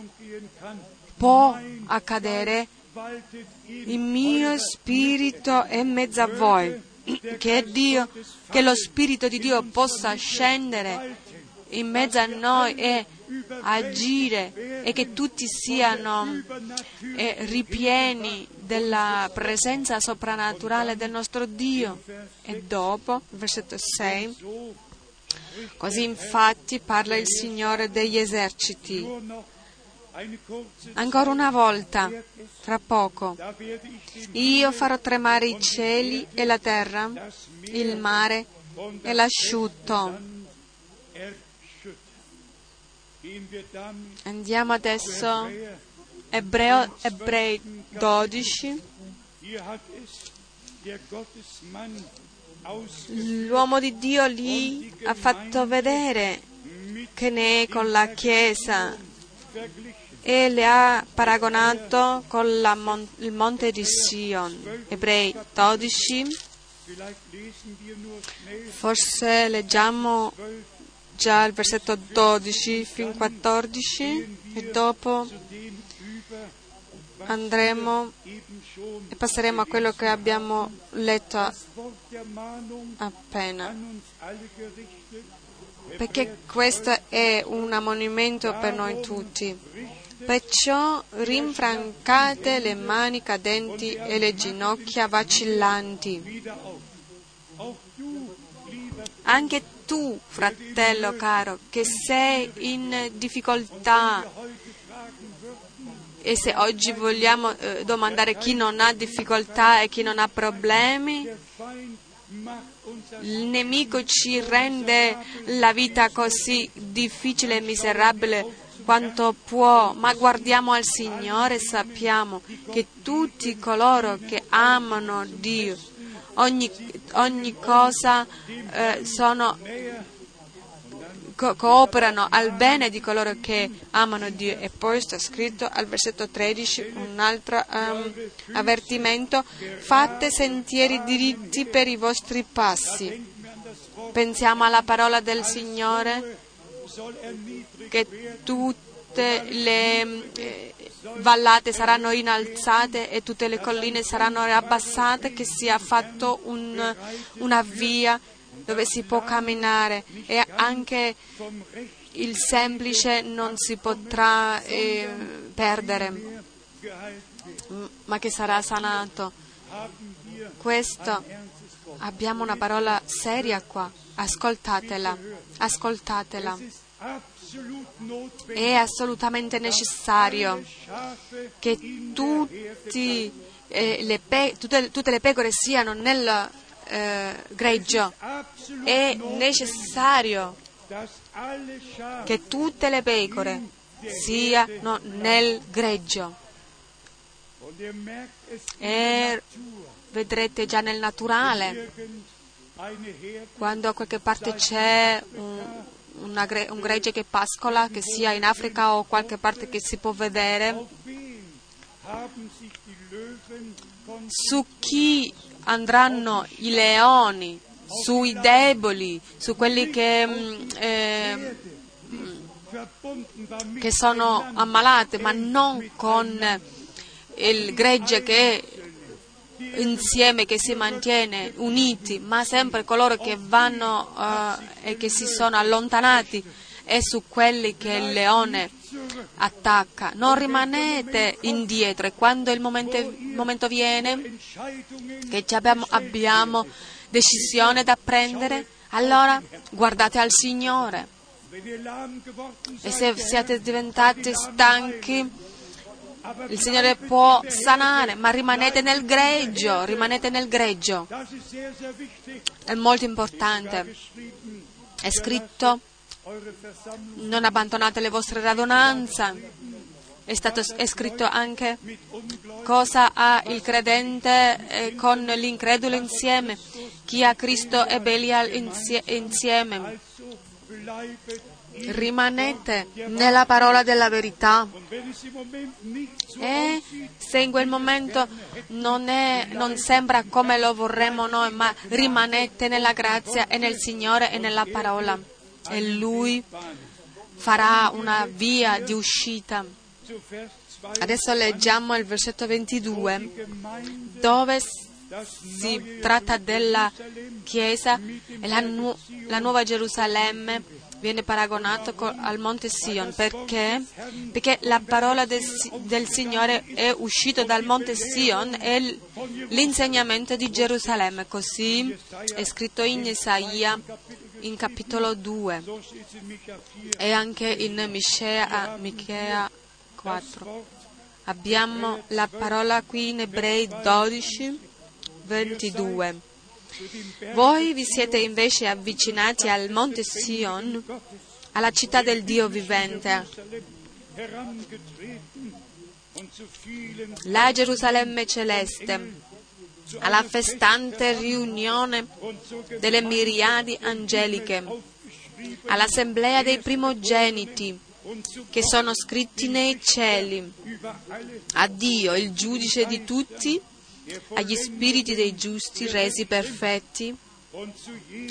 può accadere il mio spirito è in mezzo a voi, che, Dio, che lo spirito di Dio possa scendere in mezzo a noi e agire e che tutti siano eh, ripieni della presenza soprannaturale del nostro Dio. E dopo, versetto 6, così infatti parla il Signore degli eserciti Ancora una volta, fra poco, io farò tremare i cieli e la terra, il mare e l'asciutto. Andiamo adesso, Ebreo, Ebrei 12. L'uomo di Dio lì ha fatto vedere che ne è con la Chiesa e le ha paragonato con mon- il monte di Sion. Ebrei 12. Forse leggiamo già il versetto 12 fino a 14 e dopo andremo e passeremo a quello che abbiamo letto appena. Perché questo è un ammonimento per noi tutti. Perciò rinfrancate le mani cadenti e le ginocchia vacillanti. Anche tu, fratello caro, che sei in difficoltà, e se oggi vogliamo eh, domandare chi non ha difficoltà e chi non ha problemi, il nemico ci rende la vita così difficile e miserabile quanto può, ma guardiamo al Signore e sappiamo che tutti coloro che amano Dio, ogni, ogni cosa eh, sono, co- cooperano al bene di coloro che amano Dio. E poi sta scritto al versetto 13 un altro um, avvertimento, fate sentieri diritti per i vostri passi. Pensiamo alla parola del Signore che tutte le eh, vallate saranno innalzate e tutte le colline saranno abbassate, che sia fatto un, una via dove si può camminare. E anche il semplice non si potrà eh, perdere, ma che sarà sanato. Questo abbiamo una parola seria qua, ascoltatela, ascoltatela è assolutamente necessario che eh, le pe- tutte, tutte, le pecore siano nel eh, greggio. È necessario che tutte le pecore siano nel greggio. E vedrete già nel naturale, quando a qualche parte c'è un, una, un gregge che pascola, che sia in Africa o qualche parte che si può vedere, su chi andranno i leoni, sui deboli, su quelli che, eh, che sono ammalati, ma non con il gregge che insieme, che si mantiene uniti, ma sempre coloro che vanno uh, e che si sono allontanati e su quelli che il leone attacca. Non rimanete indietro e quando il momento, il momento viene che abbiamo, abbiamo decisione da prendere, allora guardate al Signore. E se siete diventati stanchi, il Signore può sanare, ma rimanete nel greggio, rimanete nel greggio. È molto importante. È scritto, non abbandonate le vostre radunanze. È, stato, è scritto anche cosa ha il credente eh, con l'incredulo insieme, chi ha Cristo e Belial insieme rimanete nella parola della verità e se in quel momento non, è, non, sembra come lo vorremmo noi, ma rimanete nella grazia e nel Signore e nella parola e Lui farà una via di uscita. Adesso leggiamo il versetto 22 dove si tratta della Chiesa e la, nu- la nuova Gerusalemme viene paragonato al monte Sion perché, perché la parola del, del, Signore è uscita dal monte Sion e l'insegnamento di Gerusalemme. Così è scritto in Isaia in capitolo 2 e anche in Michea, Michea 4. Abbiamo la parola qui in Ebrei 12, 22. Voi vi siete invece avvicinati al monte Sion, alla città del Dio vivente, la Gerusalemme celeste, alla festante riunione delle miriadi angeliche, all'assemblea dei primogeniti che sono scritti nei cieli, a Dio, il giudice di tutti, agli spiriti dei giusti resi perfetti,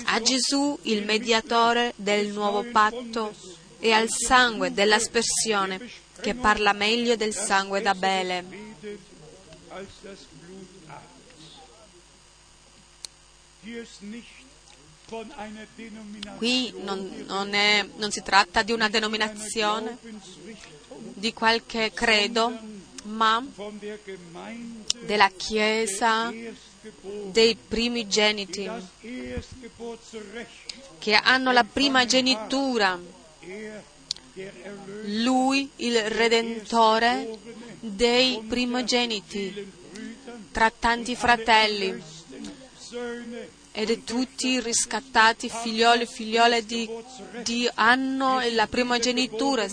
a Gesù il mediatore del nuovo patto e al sangue dell'aspersione che parla meglio del sangue d'Abele. Qui non, non, è, non si tratta di una denominazione, di qualche credo, ma della Chiesa dei primigeniti che hanno la prima genitura. Lui, il Redentore dei primogeniti, tra tanti fratelli ed tutti riscattati figlioli e figliole di Dio hanno la primogenitura,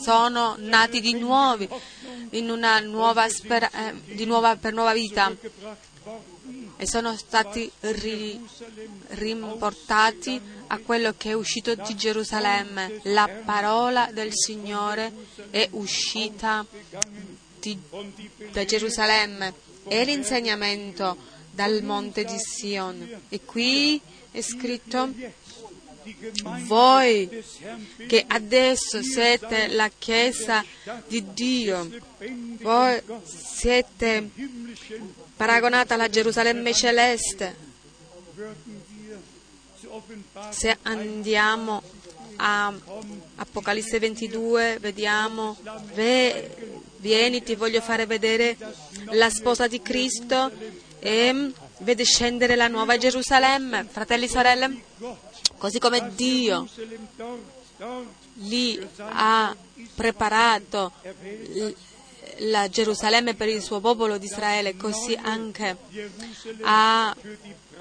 sono nati di nuovo in una nuova, spera, eh, nuova, per nuova vita e sono stati ri, rimportati a quello che è uscito di Gerusalemme. La parola del Signore è uscita di, da Gerusalemme e l'insegnamento dal monte di Sion. E qui è scritto voi che adesso siete la Chiesa di Dio, voi siete paragonata alla Gerusalemme celeste. Se andiamo a Apocalisse 22, vediamo, vieni, ti voglio fare vedere la sposa di Cristo e vede scendere la nuova Gerusalemme. Fratelli e sorelle, così come Dio lì ha preparato la Gerusalemme per il suo popolo di Israele, così anche ha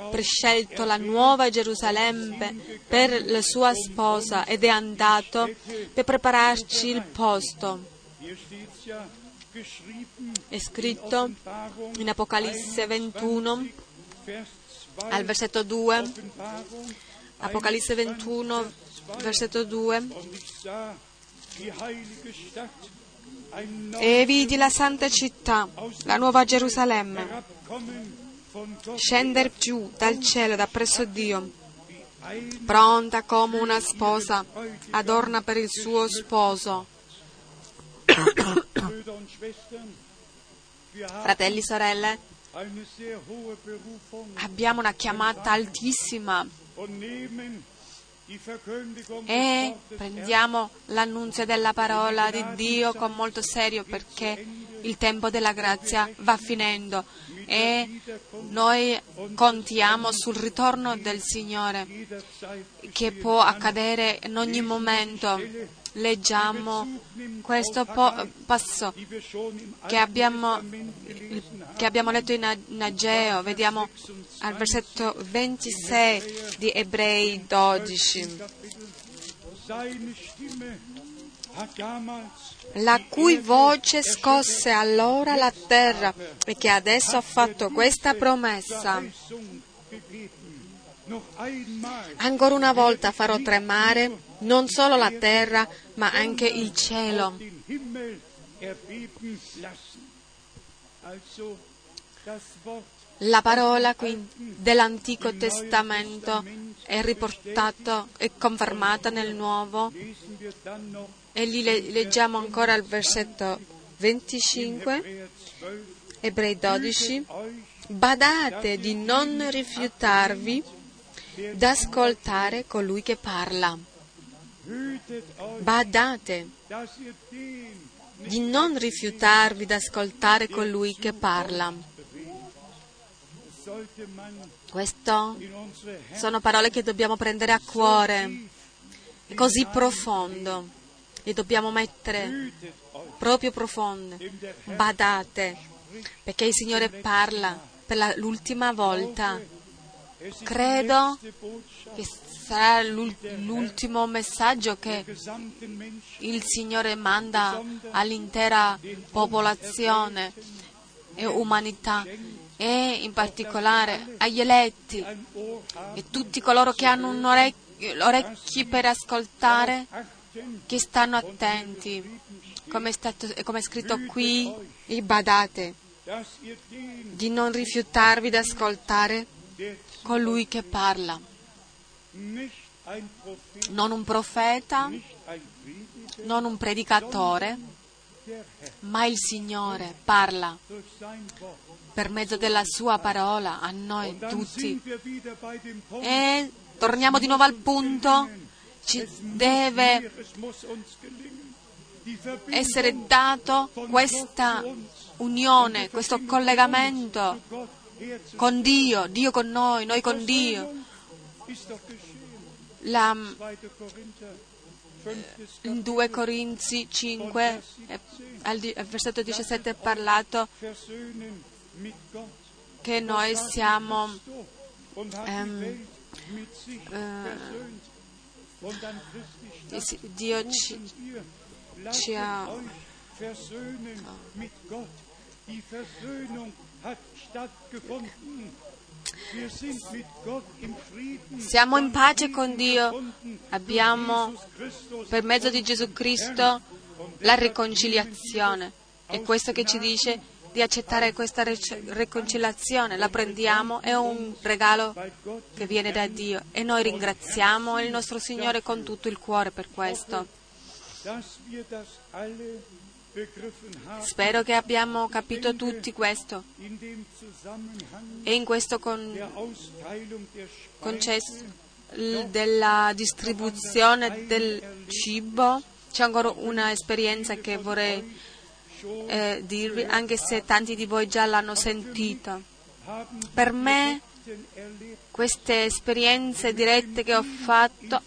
prescelto la nuova Gerusalemme per la sua sposa ed è andato per prepararci il posto. È scritto in Apocalisse 21 al versetto 2, Apocalisse 21, versetto 2, e vidi la santa città, la nuova Gerusalemme, scendere giù dal cielo da presso Dio, pronta come una sposa, adorna per il suo sposo. Fratelli sorelle, abbiamo una chiamata altissima e prendiamo l'annunzio della parola di Dio con molto serio perché il tempo della grazia va finendo e noi contiamo sul ritorno del Signore che può accadere in ogni momento. Leggiamo questo po- passo che abbiamo, che abbiamo letto in, Ageo, vediamo al versetto 26 di Ebrei 12 la cui voce scosse allora la terra e che adesso ha fatto questa promessa. Ancora una volta farò tremare non solo la terra, ma anche il cielo. La parola dell'Antico Testamento è riportata e confermata nel Nuovo e lì leggiamo ancora il versetto 25, Ebrei 12. Badate di non rifiutarvi d'ascoltare colui che parla. Badate di non rifiutarvi d'ascoltare colui che parla. Queste sono parole che dobbiamo prendere a cuore, è così profondo le dobbiamo mettere proprio profonde. Badate, perché il Signore parla per l'ultima volta. Credo che sarà l'ultimo messaggio che il Signore manda all'intera popolazione e umanità e in particolare agli eletti e tutti coloro che hanno orecchio, orecchi per ascoltare che stanno attenti, come è, stato, come è scritto qui, badate di non rifiutarvi di ascoltare colui che parla. Non un profeta, non un predicatore, ma il Signore parla per mezzo della sua parola a noi tutti. E torniamo di nuovo al punto ci deve essere dato questa unione, questo collegamento con Dio, Dio con noi, noi con Dio. La, in 2 Corinzi 5, al, versetto 17 è parlato che noi siamo ehm, eh, Dio ci, ci ha siamo in pace con Dio, abbiamo per mezzo di Gesù Cristo la riconciliazione. È questo che ci dice di accettare questa riconciliazione, la prendiamo, è un regalo che viene da Dio e noi ringraziamo il nostro Signore con tutto il cuore per questo. Spero che abbiamo capito tutti questo e in questo con, concesso della distribuzione del cibo c'è ancora una esperienza che vorrei eh, dirvi, anche se tanti di voi già l'hanno sentita. Per me queste esperienze dirette che ho fatto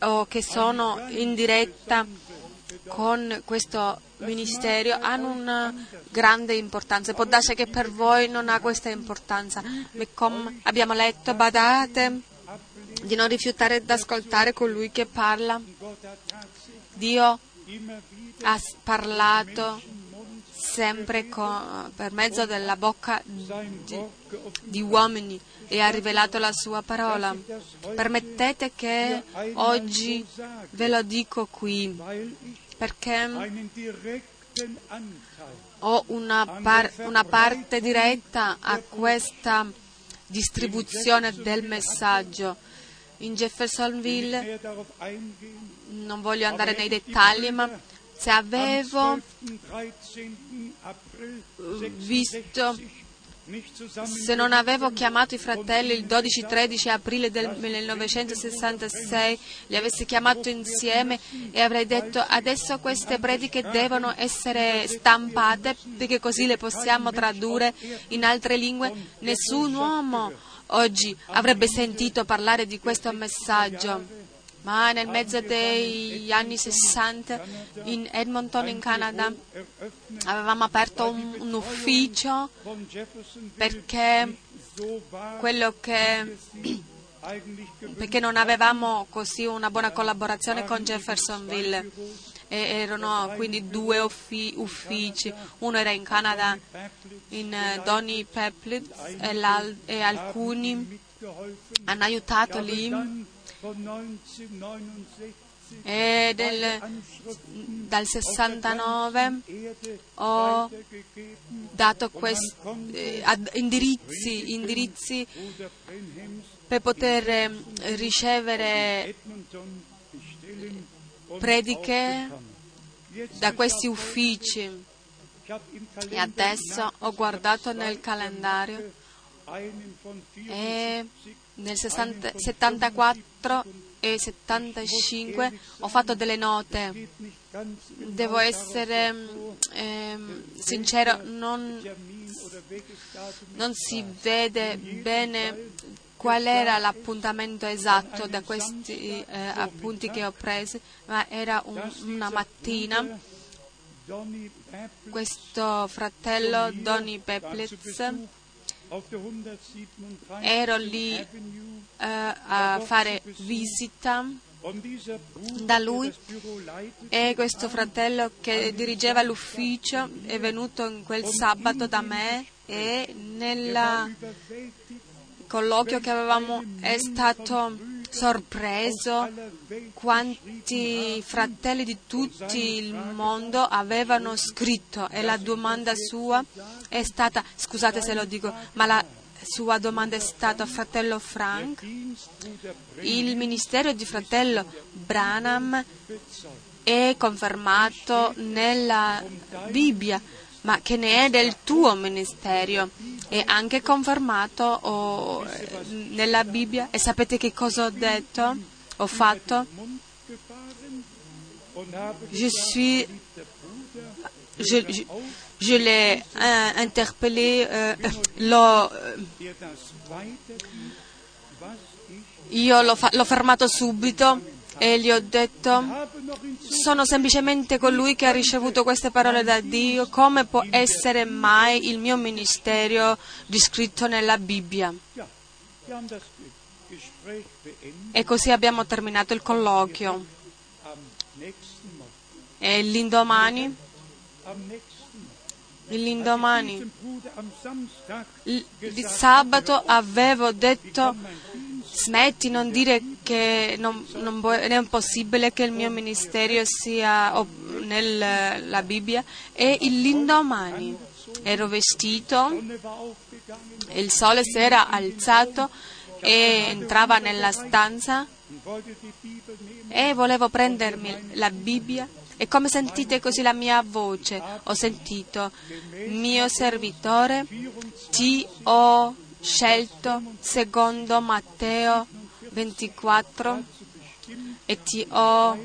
o che sono in diretta con questo ministero hanno una grande importanza. Può darsi che per voi non ha questa importanza. Come abbiamo letto, badate di non rifiutare di ascoltare colui che parla. Dio ha parlato sempre con, per mezzo della bocca di, di uomini e ha rivelato la sua parola. Permettete che oggi ve lo dico qui, perché ho una, par- una parte diretta a questa distribuzione del messaggio. In Jeffersonville, non voglio andare nei dettagli, ma se avevo visto, se non avevo chiamato i fratelli il 12-13 aprile del 1966, li avessi chiamato insieme e avrei detto adesso queste prediche devono essere stampate perché così le possiamo tradurre in altre lingue, nessun uomo oggi avrebbe sentito parlare di questo messaggio. Ma nel mezzo degli anni 60 in Edmonton, in Canada, avevamo aperto un, un ufficio perché quello che perché non avevamo così una buona collaborazione con Jeffersonville. E erano quindi due uffi- uffici, uno era in Canada, in uh, Donny Peplitz e, e alcuni hanno aiutato lì e del, dal 69 ho dato questi eh, indirizzi, indirizzi per poter eh, ricevere prediche da questi uffici. E adesso ho guardato nel calendario e nel 60, 74 e 75 ho fatto delle note. Devo essere eh, sincero, non, non si vede bene qual era l'appuntamento esatto da questi eh, appunti che ho preso, ma era un, una mattina. Questo fratello Donny Peplitz ero lì eh, a fare visita da lui e questo fratello che dirigeva l'ufficio è venuto in quel sabato da me e nel colloquio che avevamo è stato sorpreso quanti fratelli di tutto il mondo avevano scritto. E la domanda sua è stata, scusate se lo dico, ma la sua domanda è stata, fratello Frank, il ministero di fratello Branham è confermato nella Bibbia, ma che ne è del tuo ministero? È anche confermato oh, nella Bibbia? E sapete che cosa ho detto? Ho fatto? Je suis. Je, je, je l'ai uh, interpellé, uh, l'ho, io l'ho, fa, l'ho fermato subito e gli ho detto sono semplicemente colui che ha ricevuto queste parole da Dio, come può essere mai il mio ministero descritto nella Bibbia? E così abbiamo terminato il colloquio. E l'indomani, l'indomani, il sabato avevo detto smetti non dire che non, non è possibile che il mio ministero sia nella Bibbia. E l'indomani. Ero vestito, il sole si era alzato e entrava nella stanza e volevo prendermi la Bibbia. E come sentite così la mia voce, ho sentito, mio servitore, ti ho scelto secondo Matteo 24 e ti ho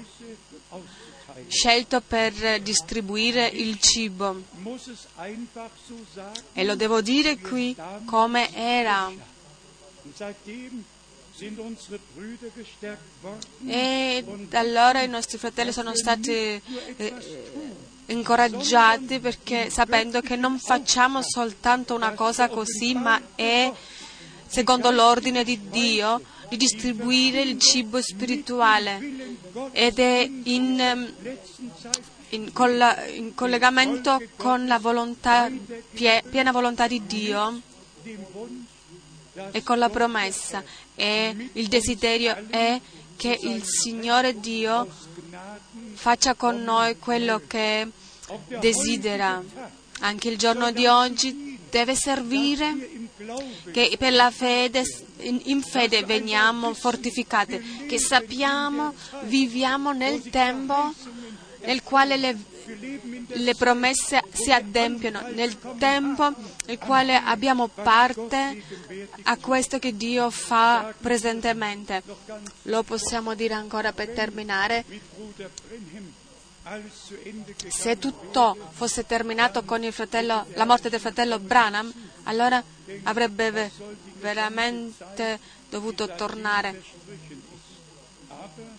scelto per distribuire il cibo. E lo devo dire qui come era. E da allora i nostri fratelli sono stati eh, incoraggiati perché sapendo che non facciamo soltanto una cosa così, ma è secondo l'ordine di Dio di distribuire il cibo spirituale ed è in, in, colla- in collegamento con la volontà, pie- piena volontà di Dio e con la promessa. E il desiderio è che il Signore Dio faccia con noi quello che desidera. Anche il giorno di oggi deve servire che per la fede, in, fede veniamo fortificati, che sappiamo, viviamo nel tempo nel quale le, le promesse si adempiono, nel tempo nel quale abbiamo parte a questo che Dio fa presentemente. Lo possiamo dire ancora per terminare. Se tutto fosse terminato con fratello, la morte del fratello Branham, allora avrebbe ve- veramente dovuto tornare.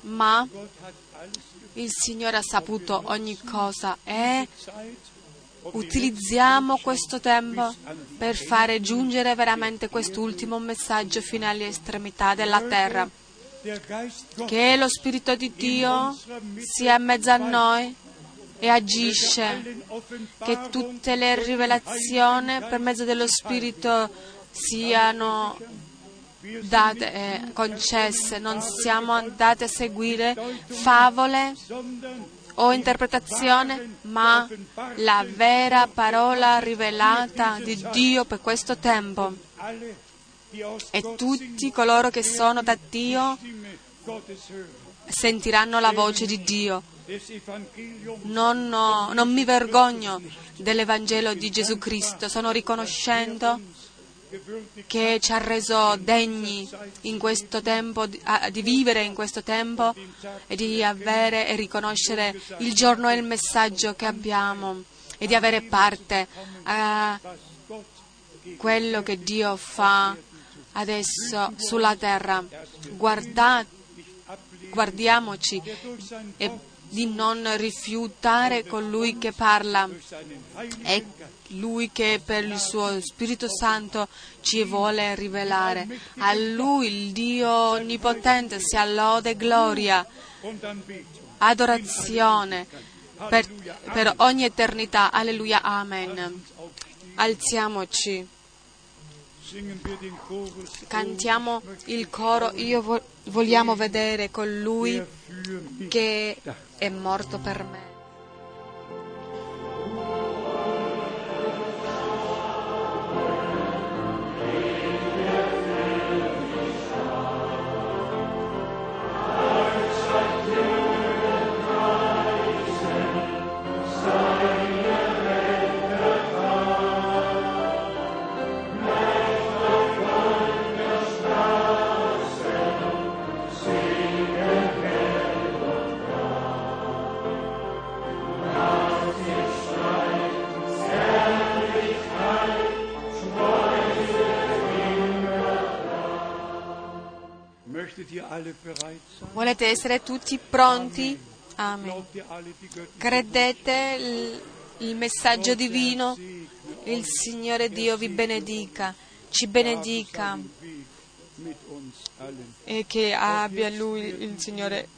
Ma il Signore ha saputo ogni cosa e utilizziamo questo tempo per fare giungere veramente quest'ultimo messaggio fino alle estremità della terra. Che lo Spirito di Dio sia in mezzo a noi e agisce, che tutte le rivelazioni per mezzo dello Spirito siano date e concesse, non siamo andati a seguire favole o interpretazione, ma la vera parola rivelata di Dio per questo tempo. E tutti coloro che sono da Dio sentiranno la voce di Dio. Non, no, non mi vergogno dell'Evangelo di Gesù Cristo, sono riconoscendo che ci ha reso degni in questo tempo, di, vivere in questo tempo e di avere e riconoscere il giorno e il messaggio che abbiamo e di avere parte a quello che Dio fa adesso sulla terra. Guarda- guardiamoci e di non rifiutare colui che parla. È Lui che per il suo Spirito Santo ci vuole rivelare. A Lui, il Dio Onnipotente, sia lode e gloria, adorazione per, per ogni eternità. Alleluia, Amen. Alziamoci, cantiamo il coro. Io vo- vogliamo vedere colui che è morto per me. Volete essere tutti pronti? Amen. Credete il, il messaggio divino? Il Signore Dio vi benedica, ci benedica e che abbia Lui, il Signore,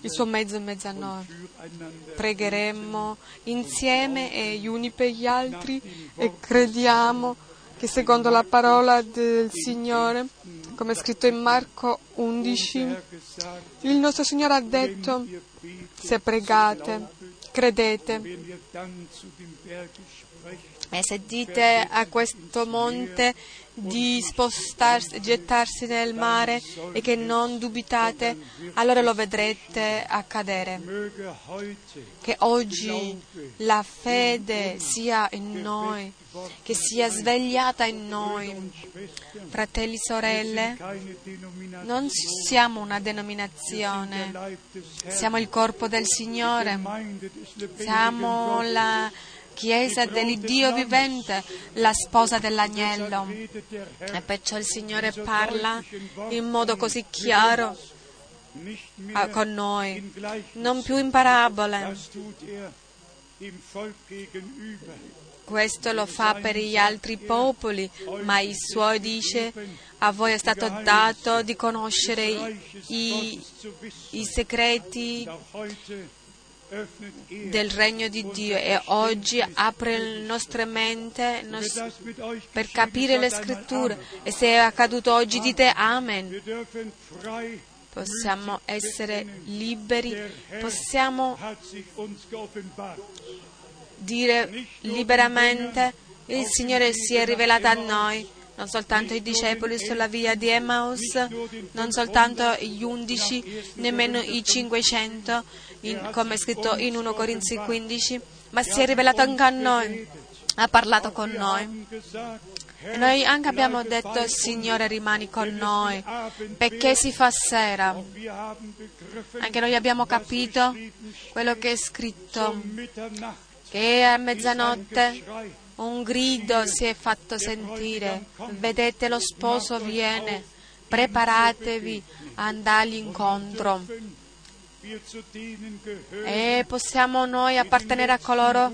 il suo mezzo in mezzo a noi. Pregheremo insieme e gli uni per gli altri e crediamo che secondo la parola del Signore, come è scritto in Marco 11, Herr gesagt, il nostro Signore ha detto, se pregate, credete e se dite a questo monte di spostarsi, gettarsi nel mare e che non dubitate, allora lo vedrete accadere. Che oggi la fede sia in noi, che sia svegliata in noi. Fratelli, sorelle, keine Denomination, non siamo una denominazione, siamo il corpo del Signore, siamo la Chiesa dell'Iddio vivente, la sposa dell'agnello. E perciò il Signore parla in modo così chiaro con noi, non più in parabole. Questo lo fa per gli altri popoli, ma i suoi dice, a voi è stato dato di conoscere i, i segreti del regno di Dio e oggi apre le nostre mente per capire le scritture e se è accaduto oggi dite Amen. Possiamo essere liberi, possiamo dire liberamente il Signore si è rivelato a noi, non soltanto i discepoli sulla via di Emmaus, non soltanto gli undici, nemmeno i 500, in, come è scritto in 1 Corinzi 15, ma si è rivelato anche a noi, ha parlato con noi. Noi anche abbiamo detto, Signore, rimani con noi, perché si fa sera. Anche noi abbiamo capito quello che è scritto, che a mezzanotte un grido si è fatto sentire, vedete lo sposo viene, preparatevi a andargli incontro. E possiamo noi appartenere a coloro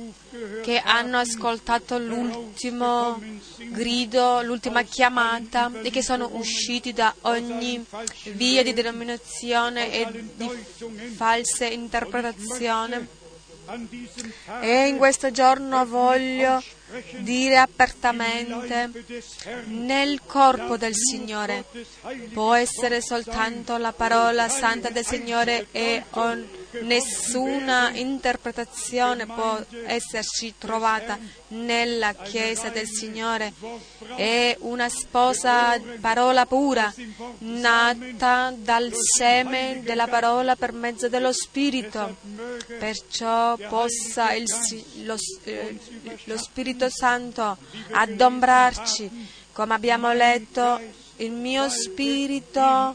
che hanno ascoltato l'ultimo grido, l'ultima chiamata e che sono usciti da ogni via di denominazione e di false interpretazioni. E in questo giorno voglio dire apertamente, nel corpo del Signore può essere soltanto la parola santa del Signore e on, nessuna interpretazione può esserci trovata nella Chiesa del Signore. È una sposa parola pura, nata dal seme della parola per mezzo dello Spirito. Perciò possa il, lo, eh, lo Spirito Santo adombrarci, come abbiamo letto, il mio spirito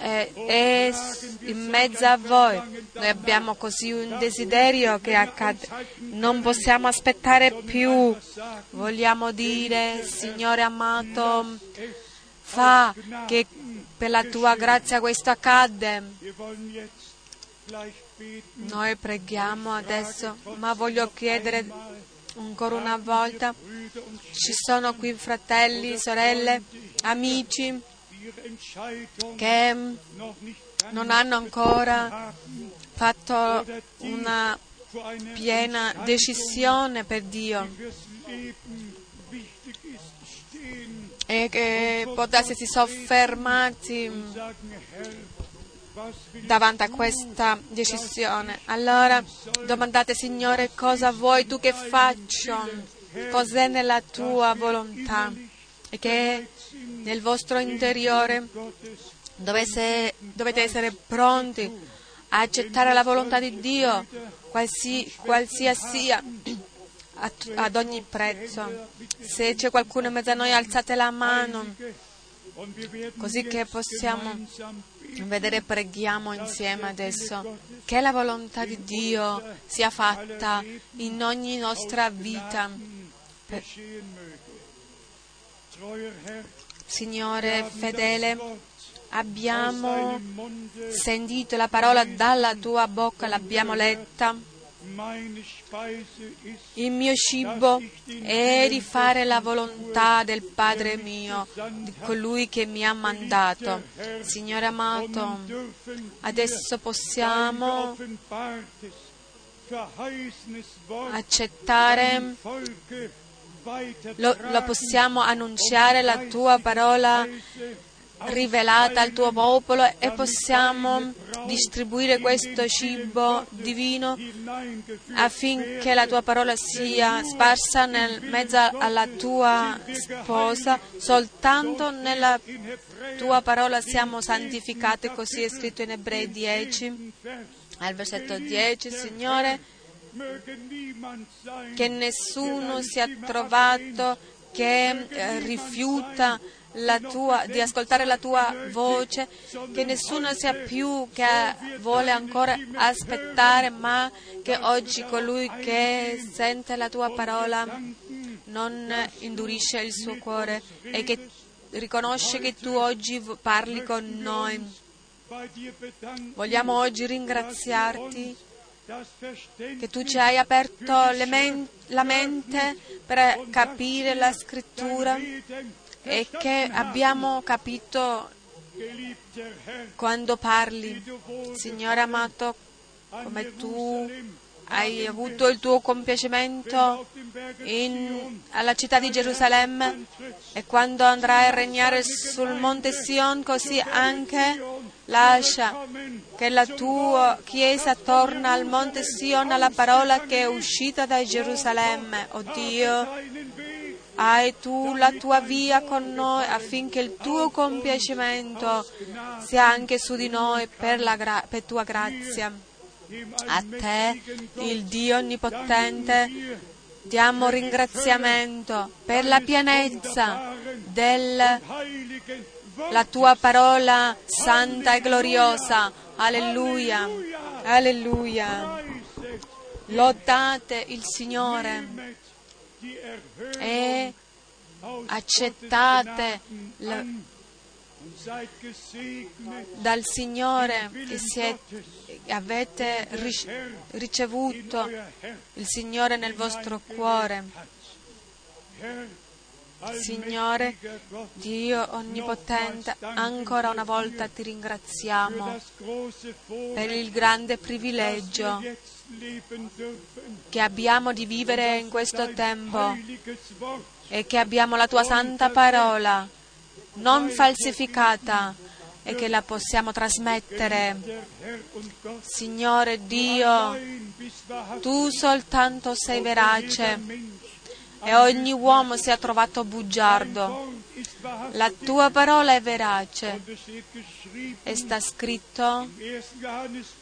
è, è, in mezzo a voi. Noi abbiamo così un desiderio che accade. Non possiamo aspettare più. Vogliamo dire, Signore amato, fa che per la tua grazia questo accade. Noi preghiamo adesso, ma voglio chiedere ancora una volta, ci sono qui fratelli, sorelle, amici che non hanno ancora fatto una piena decisione per Dio e che potessero soffermarsi davanti a questa decisione. Allora domandate, Signore, cosa vuoi tu che faccio? Cos'è nella tua volontà? E che nel vostro interiore dovesse, dovete essere pronti a accettare la volontà di Dio, qualsi, qualsiasi sia, ad ogni prezzo. Se c'è qualcuno in mezzo a noi, alzate la mano, così che possiamo vedere, preghiamo insieme adesso, che la volontà di Dio sia fatta in ogni nostra vita. Signore fedele, abbiamo sentito la parola dalla tua bocca, l'abbiamo letta. Il mio cibo è di fare la volontà del Padre mio, di colui che mi ha mandato. Signore amato, adesso possiamo accettare, lo, lo possiamo annunciare la tua parola rivelata al tuo popolo e possiamo distribuire questo cibo divino affinché la tua parola sia sparsa nel mezzo alla tua sposa. Soltanto nella tua parola siamo santificati, così è scritto in Ebrei 10, al versetto 10, Signore, che nessuno sia trovato che eh, rifiuta tua, di ascoltare la tua voce, che nessuno sia più che vuole ancora aspettare, ma che oggi colui che sente la tua parola non indurisce il suo cuore e che riconosce che tu oggi parli con noi. Vogliamo oggi ringraziarti che tu ci hai aperto men- la mente per capire la scrittura e che abbiamo capito quando parli. Signore amato, come tu hai avuto il tuo compiacimento in, alla città di Gerusalemme e quando andrai a regnare sul monte Sion, così anche lascia che la tua Chiesa torna al monte Sion alla parola che è uscita da Gerusalemme. Oh Dio, hai tu la tua via con noi affinché il tuo compiacimento sia anche su di noi per, gra- per tua grazia. A te, il Dio Onnipotente, diamo ringraziamento per la pienezza della tua parola santa e gloriosa. Alleluia, alleluia. Lodate il Signore e accettate la, dal Signore e siete, avete ricevuto il Signore nel vostro cuore. Signore, Dio Onnipotente, ancora una volta ti ringraziamo per il grande privilegio che abbiamo di vivere in questo tempo e che abbiamo la tua santa parola non falsificata e che la possiamo trasmettere. Signore Dio, tu soltanto sei verace e ogni uomo si è trovato bugiardo. La tua parola è verace e sta scritto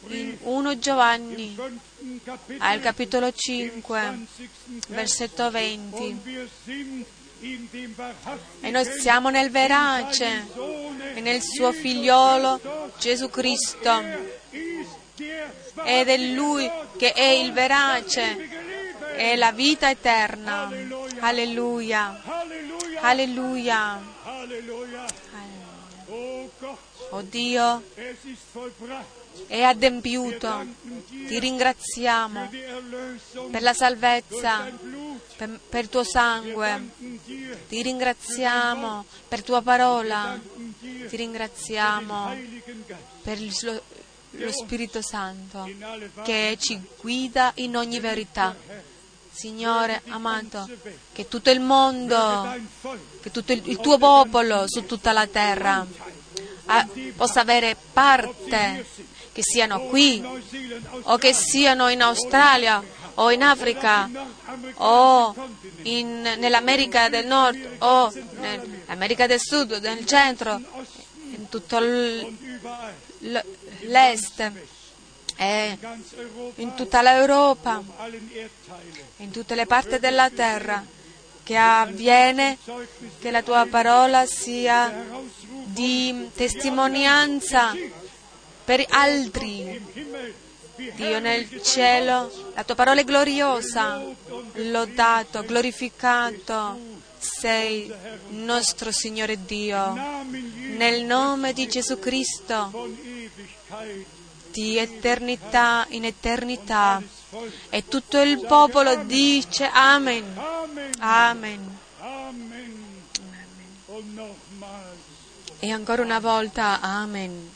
in 1 Giovanni al capitolo 5, versetto 20. E noi siamo nel verace e nel suo figliolo Gesù Cristo. Ed è Lui che è il verace e la vita eterna. Alleluia. Alleluia. Oh Dio, è adempiuto. Ti ringraziamo per la salvezza, per, per, il tuo sangue. Ti ringraziamo per tua parola. Ti ringraziamo per lo, lo Spirito Santo che ci guida in ogni verità. Signore amato, che tutto il mondo, che tutto il, il tuo popolo su tutta la terra a, possa avere parte, che siano qui o che siano in Australia o in Africa o in, nell'America del Nord o nell'America del Sud, nel centro, in tutto l'Est e in tutta l'Europa, in tutte le parti della terra, che avviene che la tua parola sia di testimonianza per altri. Dio nel cielo, la tua parola è gloriosa, lodato, glorificato sei nostro Signore Dio. Nel nome di Gesù Cristo di eternità in eternità. E tutto il popolo dice Amen. Amen. Amen. E ancora una volta Amen.